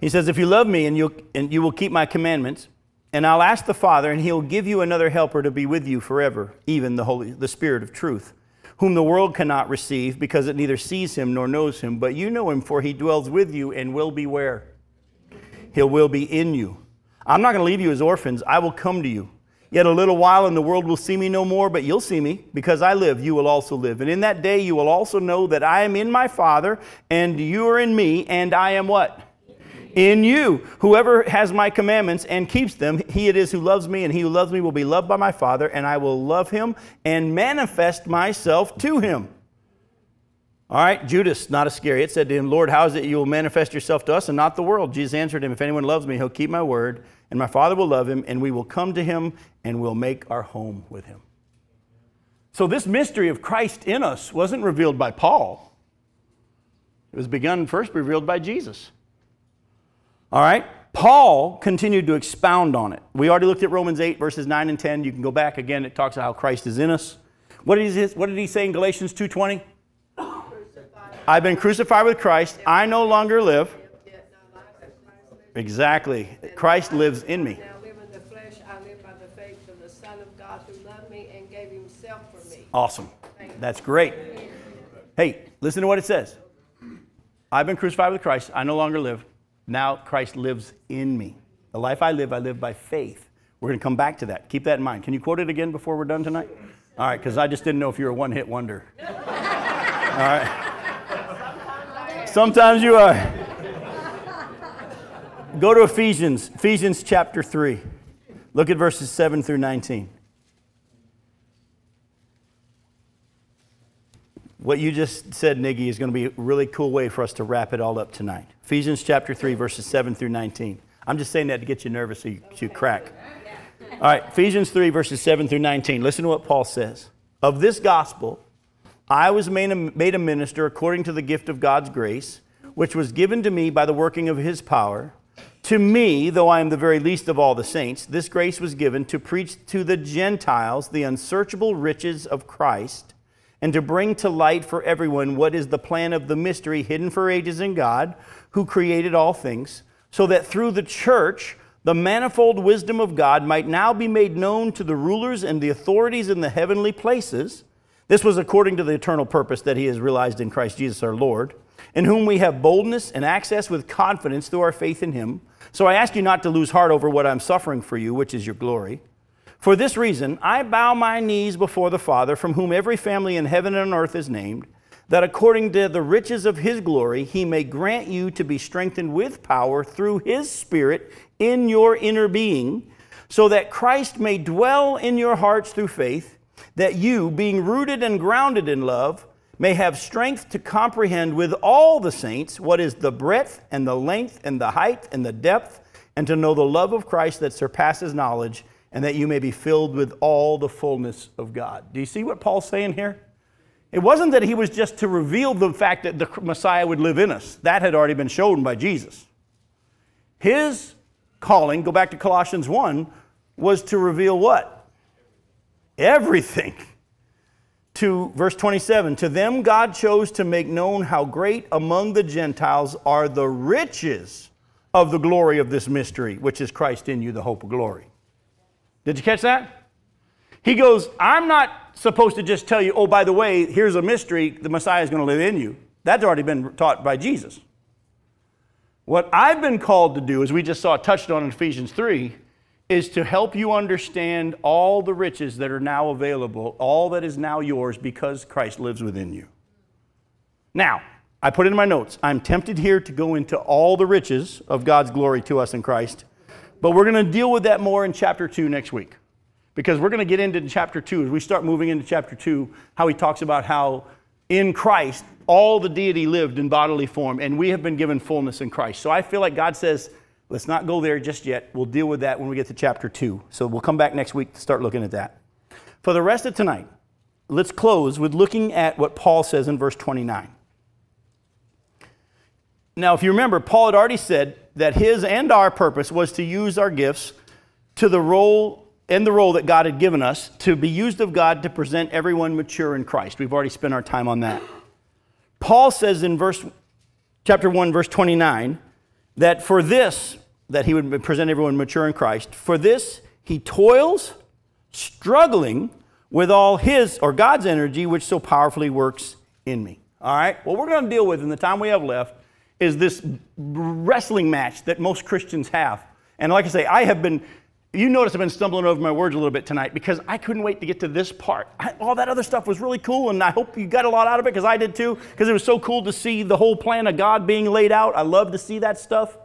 He says, If you love me and, you and you will keep my commandments, and I'll ask the Father, and he'll give you another helper to be with you forever, even the Holy, the Spirit of truth whom the world cannot receive because it neither sees him nor knows him. But you know him, for he dwells with you and will be where? He will be in you. I'm not going to leave you as orphans. I will come to you. Yet a little while, and the world will see me no more, but you'll see me. Because I live, you will also live. And in that day, you will also know that I am in my Father, and you are in me, and I am what? In you. Whoever has my commandments and keeps them, he it is who loves me, and he who loves me will be loved by my Father, and I will love him and manifest myself to him. All right, Judas, not Iscariot, said to him, Lord, how is it you will manifest yourself to us and not the world? Jesus answered him, If anyone loves me, he'll keep my word, and my Father will love him, and we will come to him and will make our home with him. So, this mystery of Christ in us wasn't revealed by Paul. It was begun first revealed by Jesus. All right? Paul continued to expound on it. We already looked at Romans 8, verses 9 and 10. You can go back again. It talks about how Christ is in us. What did he, what did he say in Galatians 2.20? I've been crucified with Christ. I no longer live. Exactly. Christ lives in me. Awesome. That's great. Hey, listen to what it says. I've been crucified with Christ. I no longer live. Now Christ lives in me. The life I live, I live by faith. We're going to come back to that. Keep that in mind. Can you quote it again before we're done tonight? All right, because I just didn't know if you were a one hit wonder. All right. Sometimes you are. Go to Ephesians, Ephesians chapter 3. Look at verses 7 through 19. What you just said, Niggy, is going to be a really cool way for us to wrap it all up tonight. Ephesians chapter 3, verses 7 through 19. I'm just saying that to get you nervous so you, so you crack. All right, Ephesians 3, verses 7 through 19. Listen to what Paul says. Of this gospel, I was made a, made a minister according to the gift of God's grace, which was given to me by the working of his power. To me, though I am the very least of all the saints, this grace was given to preach to the Gentiles the unsearchable riches of Christ and to bring to light for everyone what is the plan of the mystery hidden for ages in God, who created all things, so that through the church the manifold wisdom of God might now be made known to the rulers and the authorities in the heavenly places. This was according to the eternal purpose that He has realized in Christ Jesus our Lord, in whom we have boldness and access with confidence through our faith in Him. So I ask you not to lose heart over what I'm suffering for you, which is your glory. For this reason, I bow my knees before the Father, from whom every family in heaven and on earth is named, that according to the riches of his glory, he may grant you to be strengthened with power through his Spirit in your inner being, so that Christ may dwell in your hearts through faith, that you, being rooted and grounded in love, may have strength to comprehend with all the saints what is the breadth and the length and the height and the depth, and to know the love of Christ that surpasses knowledge and that you may be filled with all the fullness of God. Do you see what Paul's saying here? It wasn't that he was just to reveal the fact that the Messiah would live in us. That had already been shown by Jesus. His calling, go back to Colossians 1, was to reveal what? Everything. To verse 27 To them God chose to make known how great among the Gentiles are the riches of the glory of this mystery, which is Christ in you, the hope of glory. Did you catch that? He goes, I'm not supposed to just tell you, oh, by the way, here's a mystery, the Messiah is going to live in you. That's already been taught by Jesus. What I've been called to do, as we just saw touched on in Ephesians 3, is to help you understand all the riches that are now available, all that is now yours because Christ lives within you. Now, I put in my notes, I'm tempted here to go into all the riches of God's glory to us in Christ. But we're going to deal with that more in chapter 2 next week. Because we're going to get into chapter 2 as we start moving into chapter 2, how he talks about how in Christ all the deity lived in bodily form, and we have been given fullness in Christ. So I feel like God says, let's not go there just yet. We'll deal with that when we get to chapter 2. So we'll come back next week to start looking at that. For the rest of tonight, let's close with looking at what Paul says in verse 29. Now, if you remember, Paul had already said that his and our purpose was to use our gifts to the role and the role that God had given us to be used of God to present everyone mature in Christ. We've already spent our time on that. Paul says in verse chapter 1 verse 29 that for this that he would present everyone mature in Christ, for this he toils struggling with all his or God's energy which so powerfully works in me. All right? What we're going to deal with in the time we have left is this wrestling match that most Christians have. And like I say, I have been, you notice I've been stumbling over my words a little bit tonight because I couldn't wait to get to this part. I, all that other stuff was really cool, and I hope you got a lot out of it because I did too, because it was so cool to see the whole plan of God being laid out. I love to see that stuff.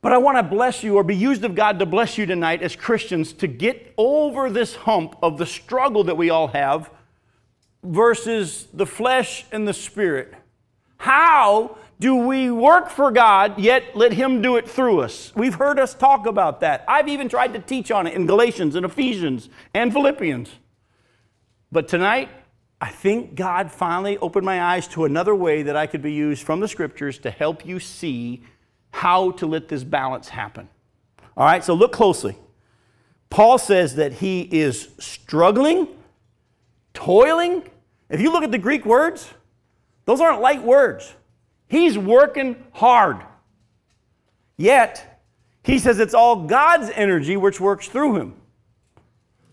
But I want to bless you or be used of God to bless you tonight as Christians to get over this hump of the struggle that we all have versus the flesh and the spirit. How do we work for God, yet let Him do it through us? We've heard us talk about that. I've even tried to teach on it in Galatians and Ephesians and Philippians. But tonight, I think God finally opened my eyes to another way that I could be used from the scriptures to help you see how to let this balance happen. All right, so look closely. Paul says that he is struggling, toiling. If you look at the Greek words, those aren't light words. He's working hard. Yet, he says it's all God's energy which works through him.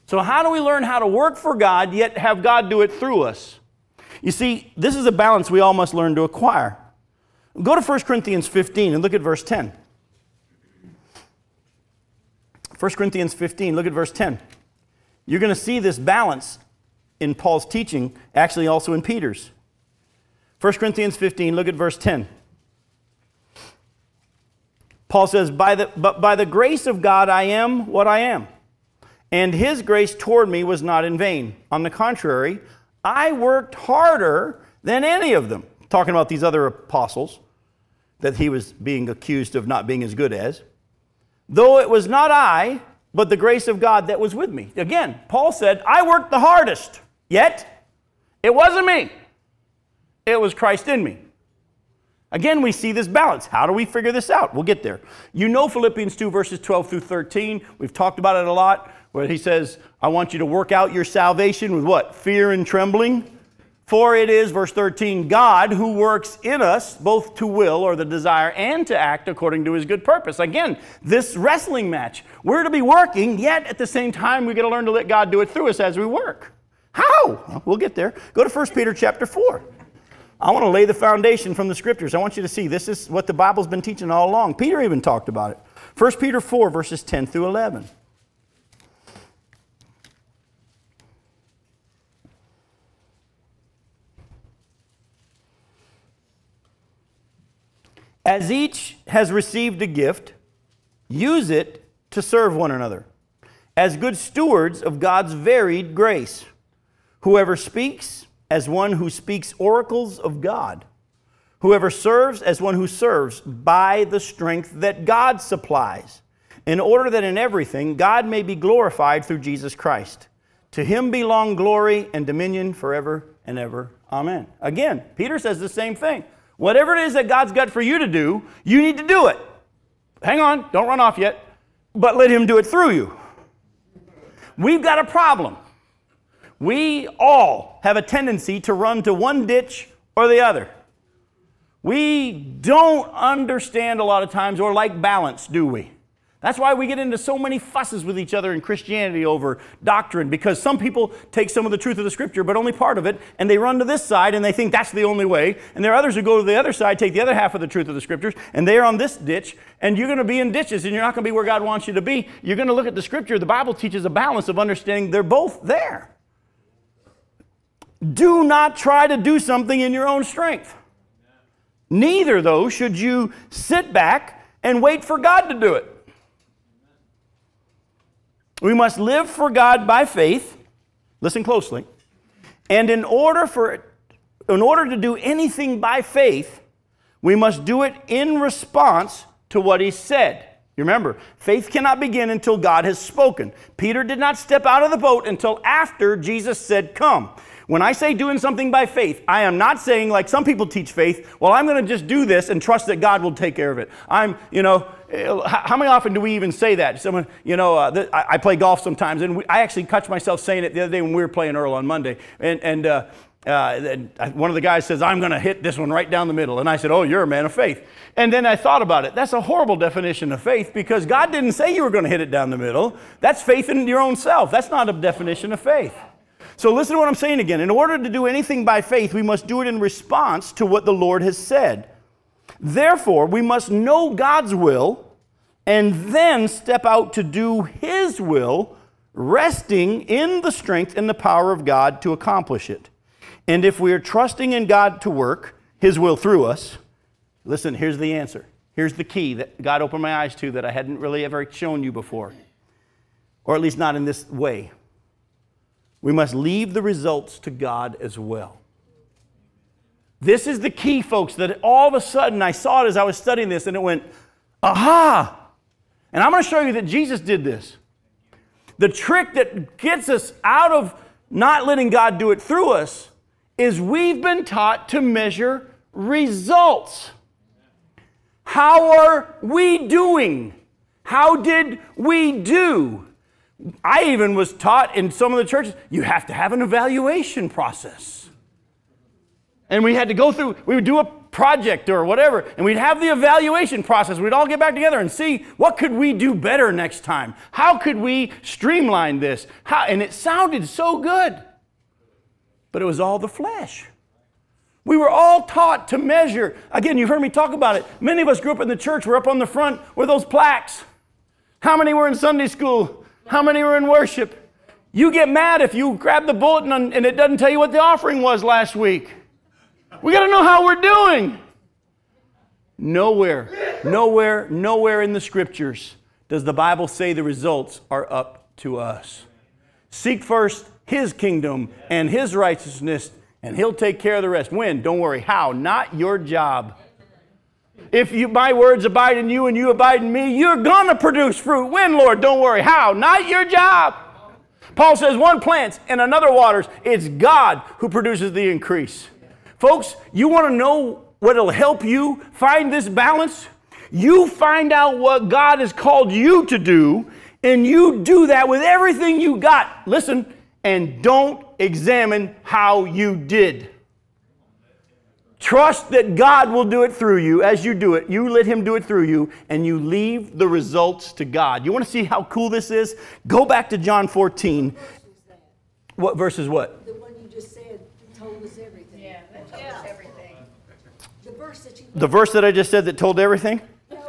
So, how do we learn how to work for God yet have God do it through us? You see, this is a balance we all must learn to acquire. Go to 1 Corinthians 15 and look at verse 10. 1 Corinthians 15, look at verse 10. You're going to see this balance in Paul's teaching, actually, also in Peter's. 1 Corinthians 15, look at verse 10. Paul says, by the, But by the grace of God I am what I am, and his grace toward me was not in vain. On the contrary, I worked harder than any of them. Talking about these other apostles that he was being accused of not being as good as. Though it was not I, but the grace of God that was with me. Again, Paul said, I worked the hardest, yet it wasn't me, it was Christ in me. Again, we see this balance. How do we figure this out? We'll get there. You know Philippians 2, verses 12 through 13. We've talked about it a lot, where he says, I want you to work out your salvation with what? Fear and trembling. For it is, verse 13, God who works in us both to will or the desire and to act according to his good purpose. Again, this wrestling match. We're to be working, yet at the same time, we got to learn to let God do it through us as we work. How? We'll get there. Go to 1 Peter chapter 4. I want to lay the foundation from the scriptures. I want you to see this is what the Bible's been teaching all along. Peter even talked about it. 1 Peter 4, verses 10 through 11. As each has received a gift, use it to serve one another as good stewards of God's varied grace. Whoever speaks, as one who speaks oracles of God. Whoever serves, as one who serves by the strength that God supplies, in order that in everything God may be glorified through Jesus Christ. To him belong glory and dominion forever and ever. Amen. Again, Peter says the same thing. Whatever it is that God's got for you to do, you need to do it. Hang on, don't run off yet, but let Him do it through you. We've got a problem. We all have a tendency to run to one ditch or the other. We don't understand a lot of times or like balance, do we? That's why we get into so many fusses with each other in Christianity over doctrine, because some people take some of the truth of the scripture, but only part of it, and they run to this side and they think that's the only way. And there are others who go to the other side, take the other half of the truth of the scriptures, and they're on this ditch, and you're going to be in ditches, and you're not going to be where God wants you to be. You're going to look at the scripture. The Bible teaches a balance of understanding they're both there. Do not try to do something in your own strength. Neither, though, should you sit back and wait for God to do it. We must live for God by faith. Listen closely. And in order for in order to do anything by faith, we must do it in response to what he said. You remember, faith cannot begin until God has spoken. Peter did not step out of the boat until after Jesus said, Come. When I say doing something by faith, I am not saying like some people teach faith, well, I'm going to just do this and trust that God will take care of it. I'm, you know, how many often do we even say that? Someone, you know, uh, I, play golf sometimes, and we, I actually catch myself saying it the other day when we were playing Earl on Monday. And, and, uh, uh, one of the guys says, I'm going to hit this one right down the middle. And I said, Oh, you're a man of faith. And then I thought about it. That's a horrible definition of faith because God didn't say you were going to hit it down the middle. That's faith in your own self. That's not a definition of faith. So listen to what I'm saying again. In order to do anything by faith, we must do it in response to what the Lord has said. Therefore, we must know God's will and then step out to do His will, resting in the strength and the power of God to accomplish it. And if we are trusting in God to work His will through us, listen, here's the answer. Here's the key that God opened my eyes to that I hadn't really ever shown you before, or at least not in this way. We must leave the results to God as well. This is the key, folks, that all of a sudden I saw it as I was studying this and it went, aha! And I'm going to show you that Jesus did this. The trick that gets us out of not letting God do it through us is we've been taught to measure results. How are we doing? How did we do? I even was taught in some of the churches, you have to have an evaluation process. And we had to go through, we would do a project or whatever, and we'd have the evaluation process. We'd all get back together and see what could we do better next time? How could we streamline this? How, and it sounded so good. But it was all the flesh. We were all taught to measure. Again, you've heard me talk about it. Many of us grew up in the church. We're up on the front with those plaques. How many were in Sunday school? How many were in worship? You get mad if you grab the bulletin and it doesn't tell you what the offering was last week. We got to know how we're doing. Nowhere, nowhere, nowhere in the scriptures does the Bible say the results are up to us. Seek first his kingdom and his righteousness, and he'll take care of the rest. When? Don't worry. How? Not your job. If you, my words abide in you and you abide in me, you're going to produce fruit. When, Lord? Don't worry. How? Not your job. Paul says one plants and another waters. It's God who produces the increase. Folks, you want to know what'll help you find this balance? You find out what God has called you to do, and you do that with everything you got. Listen, and don't examine how you did. Trust that God will do it through you as you do it. You let Him do it through you, and you leave the results to God. You want to see how cool this is? Go back to John 14. What verse is what? The one you just said told us everything. Yeah, that tells us everything. The verse that you. The verse that I just said that told everything? No, the-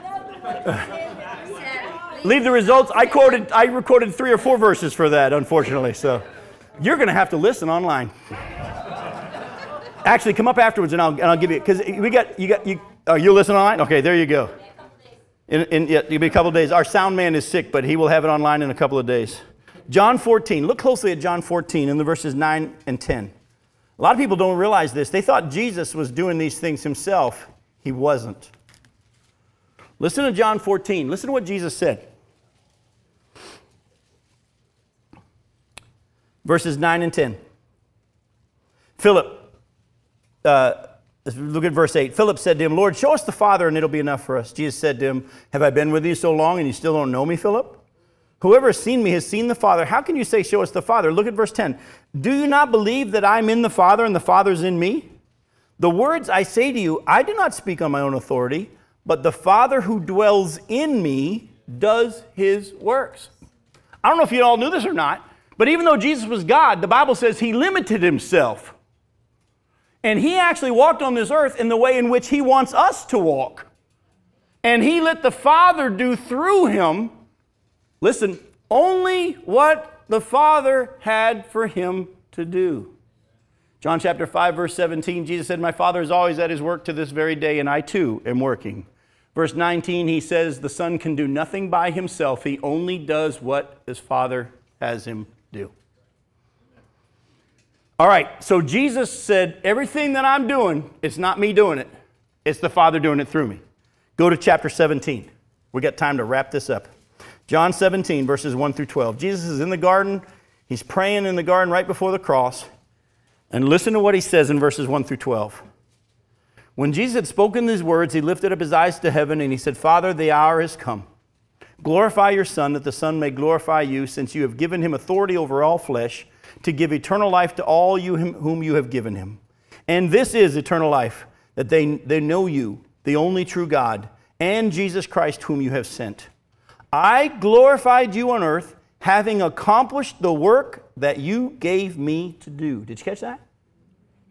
no, the one you said that. Leave the results. I quoted, I recorded three or four verses for that, unfortunately. So you're going to have to listen online. Actually, come up afterwards and I'll, and I'll give you, because we got, you got, you, oh, you listen online? Okay, there you go. In, in, yeah, it'll be a couple of days. Our sound man is sick, but he will have it online in a couple of days. John 14. Look closely at John 14 in the verses 9 and 10. A lot of people don't realize this. They thought Jesus was doing these things himself. He wasn't. Listen to John 14. Listen to what Jesus said. Verses 9 and 10. Philip, uh, look at verse 8. Philip said to him, Lord, show us the Father, and it'll be enough for us. Jesus said to him, Have I been with you so long, and you still don't know me, Philip? Whoever has seen me has seen the Father. How can you say, Show us the Father? Look at verse 10. Do you not believe that I'm in the Father, and the Father's in me? The words I say to you, I do not speak on my own authority, but the Father who dwells in me does his works. I don't know if you all knew this or not, but even though Jesus was God, the Bible says he limited himself. And he actually walked on this earth in the way in which he wants us to walk. And he let the Father do through him, listen, only what the Father had for him to do. John chapter 5, verse 17, Jesus said, My Father is always at his work to this very day, and I too am working. Verse 19, he says, The Son can do nothing by himself, he only does what his Father has him do. All right, so Jesus said, Everything that I'm doing, it's not me doing it, it's the Father doing it through me. Go to chapter 17. We got time to wrap this up. John 17, verses 1 through 12. Jesus is in the garden. He's praying in the garden right before the cross. And listen to what he says in verses 1 through 12. When Jesus had spoken these words, he lifted up his eyes to heaven and he said, Father, the hour has come. Glorify your Son, that the Son may glorify you, since you have given him authority over all flesh, to give eternal life to all you whom you have given him. And this is eternal life, that they, they know you, the only true God, and Jesus Christ, whom you have sent. I glorified you on earth, having accomplished the work that you gave me to do. Did you catch that?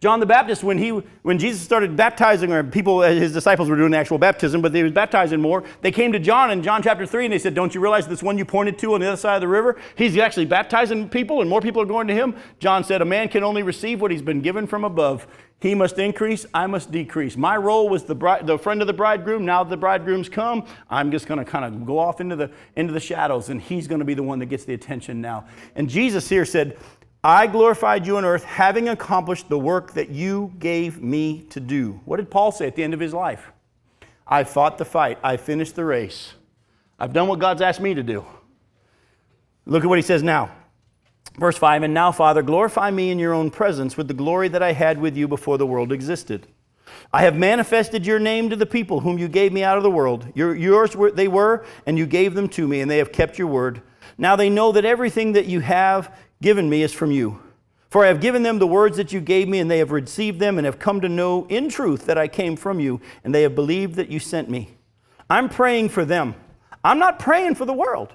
John the Baptist, when, he, when Jesus started baptizing, or people, uh, his disciples were doing actual baptism, but they was baptizing more, they came to John in John chapter 3 and they said, Don't you realize this one you pointed to on the other side of the river? He's actually baptizing people and more people are going to him. John said, A man can only receive what he's been given from above. He must increase, I must decrease. My role was the, the friend of the bridegroom. Now the bridegroom's come, I'm just going to kind of go off into the, into the shadows, and he's going to be the one that gets the attention now. And Jesus here said, I glorified you on earth, having accomplished the work that you gave me to do. What did Paul say at the end of his life? I fought the fight, I finished the race. I've done what God's asked me to do. Look at what he says now. Verse 5 And now, Father, glorify me in your own presence with the glory that I had with you before the world existed. I have manifested your name to the people whom you gave me out of the world. Your, yours were, they were, and you gave them to me, and they have kept your word. Now they know that everything that you have given me is from you. For I have given them the words that you gave me, and they have received them, and have come to know in truth that I came from you, and they have believed that you sent me. I'm praying for them. I'm not praying for the world,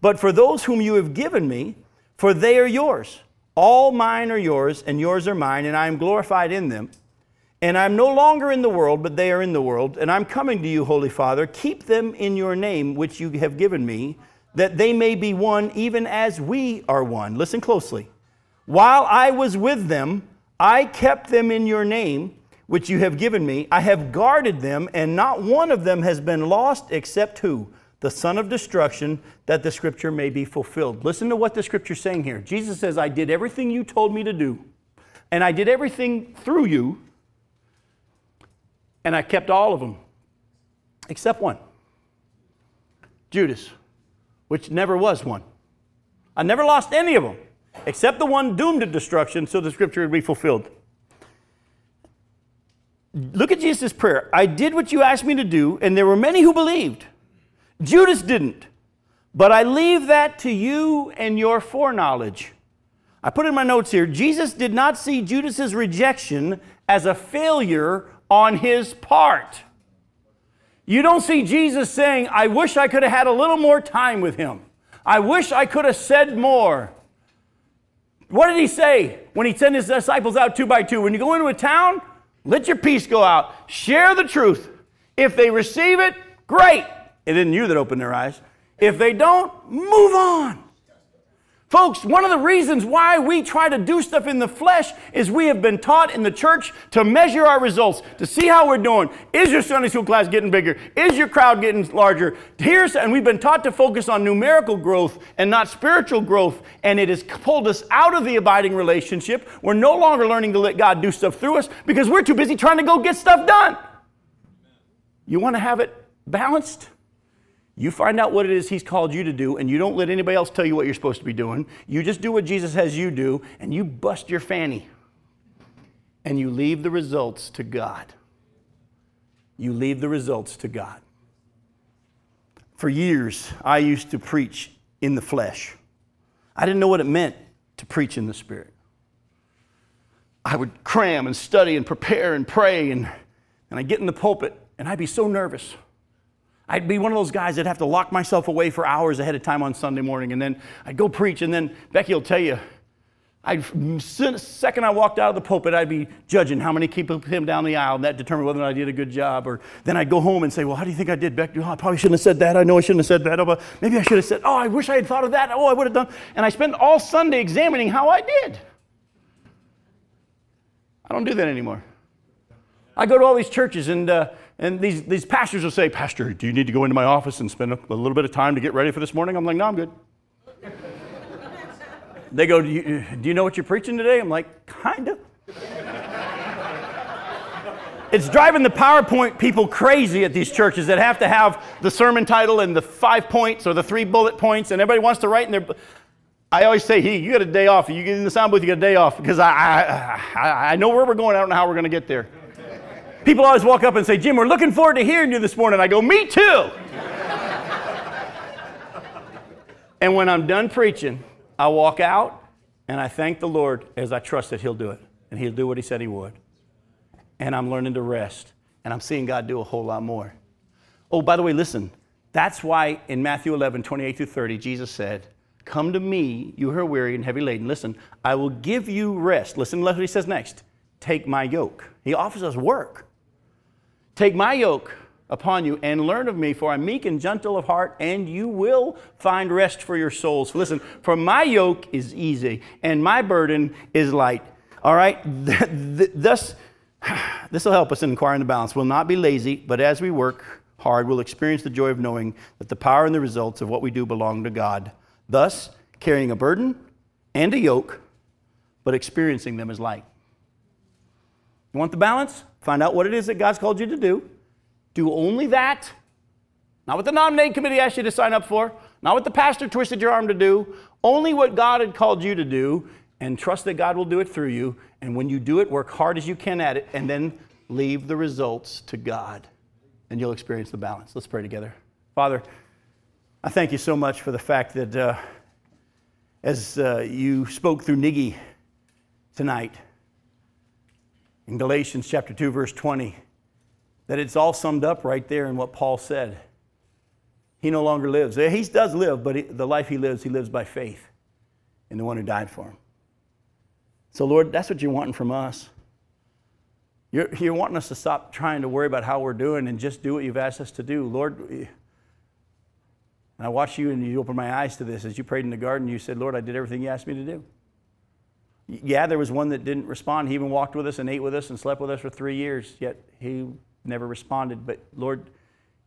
but for those whom you have given me, for they are yours. All mine are yours, and yours are mine, and I am glorified in them. And I'm no longer in the world, but they are in the world. And I'm coming to you, Holy Father. Keep them in your name, which you have given me, that they may be one, even as we are one. Listen closely. While I was with them, I kept them in your name, which you have given me. I have guarded them, and not one of them has been lost except who? The son of destruction, that the scripture may be fulfilled. Listen to what the scripture's saying here. Jesus says, I did everything you told me to do, and I did everything through you, and I kept all of them, except one Judas, which never was one. I never lost any of them except the one doomed to destruction, so the scripture would be fulfilled. Look at Jesus' prayer. I did what you asked me to do, and there were many who believed. Judas didn't. But I leave that to you and your foreknowledge. I put in my notes here Jesus did not see Judas's rejection as a failure on his part. You don't see Jesus saying, I wish I could have had a little more time with him. I wish I could have said more. What did he say when he sent his disciples out two by two? When you go into a town, let your peace go out. Share the truth. If they receive it, great. It isn't you that opened their eyes. If they don't, move on. Folks, one of the reasons why we try to do stuff in the flesh is we have been taught in the church to measure our results, to see how we're doing. Is your Sunday school class getting bigger? Is your crowd getting larger? Here's, and we've been taught to focus on numerical growth and not spiritual growth, and it has pulled us out of the abiding relationship. We're no longer learning to let God do stuff through us because we're too busy trying to go get stuff done. You want to have it balanced? You find out what it is He's called you to do, and you don't let anybody else tell you what you're supposed to be doing. You just do what Jesus has you do, and you bust your fanny. And you leave the results to God. You leave the results to God. For years, I used to preach in the flesh. I didn't know what it meant to preach in the Spirit. I would cram and study and prepare and pray, and, and I'd get in the pulpit, and I'd be so nervous. I'd be one of those guys that have to lock myself away for hours ahead of time on Sunday morning, and then I'd go preach, and then Becky will tell you, I'd, second I walked out of the pulpit, I'd be judging how many people came down the aisle, and that determined whether or not I did a good job. Or then I'd go home and say, Well, how do you think I did, Becky? Oh, I probably shouldn't have said that. I know I shouldn't have said that. Oh, maybe I should have said, Oh, I wish I had thought of that. Oh, I would have done. And I spent all Sunday examining how I did. I don't do that anymore. I go to all these churches, and uh, and these, these pastors will say, Pastor, do you need to go into my office and spend a, a little bit of time to get ready for this morning? I'm like, No, I'm good. they go, do you, do you know what you're preaching today? I'm like, Kind of. it's driving the PowerPoint people crazy at these churches that have to have the sermon title and the five points or the three bullet points, and everybody wants to write in their. I always say, hey, you got a day off. You get in the sound booth, you got a day off because I, I, I, I know where we're going. I don't know how we're going to get there. People always walk up and say, Jim, we're looking forward to hearing you this morning. I go, Me too. and when I'm done preaching, I walk out and I thank the Lord as I trust that He'll do it. And He'll do what He said He would. And I'm learning to rest. And I'm seeing God do a whole lot more. Oh, by the way, listen. That's why in Matthew 11, 28 through 30, Jesus said, Come to me, you who are weary and heavy laden. Listen, I will give you rest. Listen to what he says next. Take my yoke. He offers us work. Take my yoke upon you and learn of me, for I'm meek and gentle of heart, and you will find rest for your souls. Listen, for my yoke is easy and my burden is light. All right? Thus, this will help us in acquiring the balance. We'll not be lazy, but as we work hard, we'll experience the joy of knowing that the power and the results of what we do belong to God. Thus, carrying a burden and a yoke, but experiencing them as light. You want the balance? Find out what it is that God's called you to do. Do only that. Not what the nominating committee asked you to sign up for, not what the pastor twisted your arm to do, only what God had called you to do, and trust that God will do it through you. And when you do it, work hard as you can at it, and then leave the results to God, and you'll experience the balance. Let's pray together. Father, I thank you so much for the fact that uh, as uh, you spoke through Niggy tonight in Galatians chapter 2, verse 20, that it's all summed up right there in what Paul said. He no longer lives. He does live, but the life he lives, he lives by faith in the one who died for him. So, Lord, that's what you're wanting from us. You're, you're wanting us to stop trying to worry about how we're doing and just do what you've asked us to do. Lord, and I watched you and you opened my eyes to this. As you prayed in the garden, you said, Lord, I did everything you asked me to do. Yeah, there was one that didn't respond. He even walked with us and ate with us and slept with us for three years, yet he never responded. But Lord,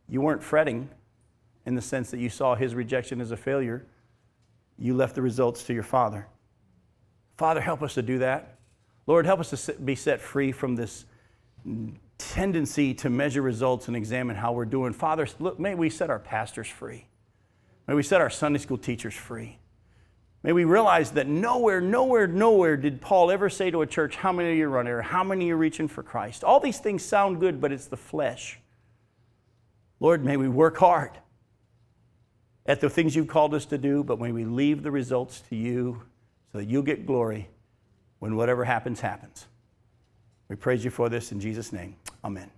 you weren't fretting in the sense that you saw his rejection as a failure. You left the results to your Father. Father, help us to do that. Lord, help us to be set free from this tendency to measure results and examine how we're doing. Father, look, may we set our pastors free. May we set our Sunday school teachers free. May we realize that nowhere, nowhere, nowhere did Paul ever say to a church, How many are you running or how many are reaching for Christ? All these things sound good, but it's the flesh. Lord, may we work hard at the things you've called us to do, but may we leave the results to you so that you'll get glory when whatever happens, happens. We praise you for this in Jesus' name. Amen.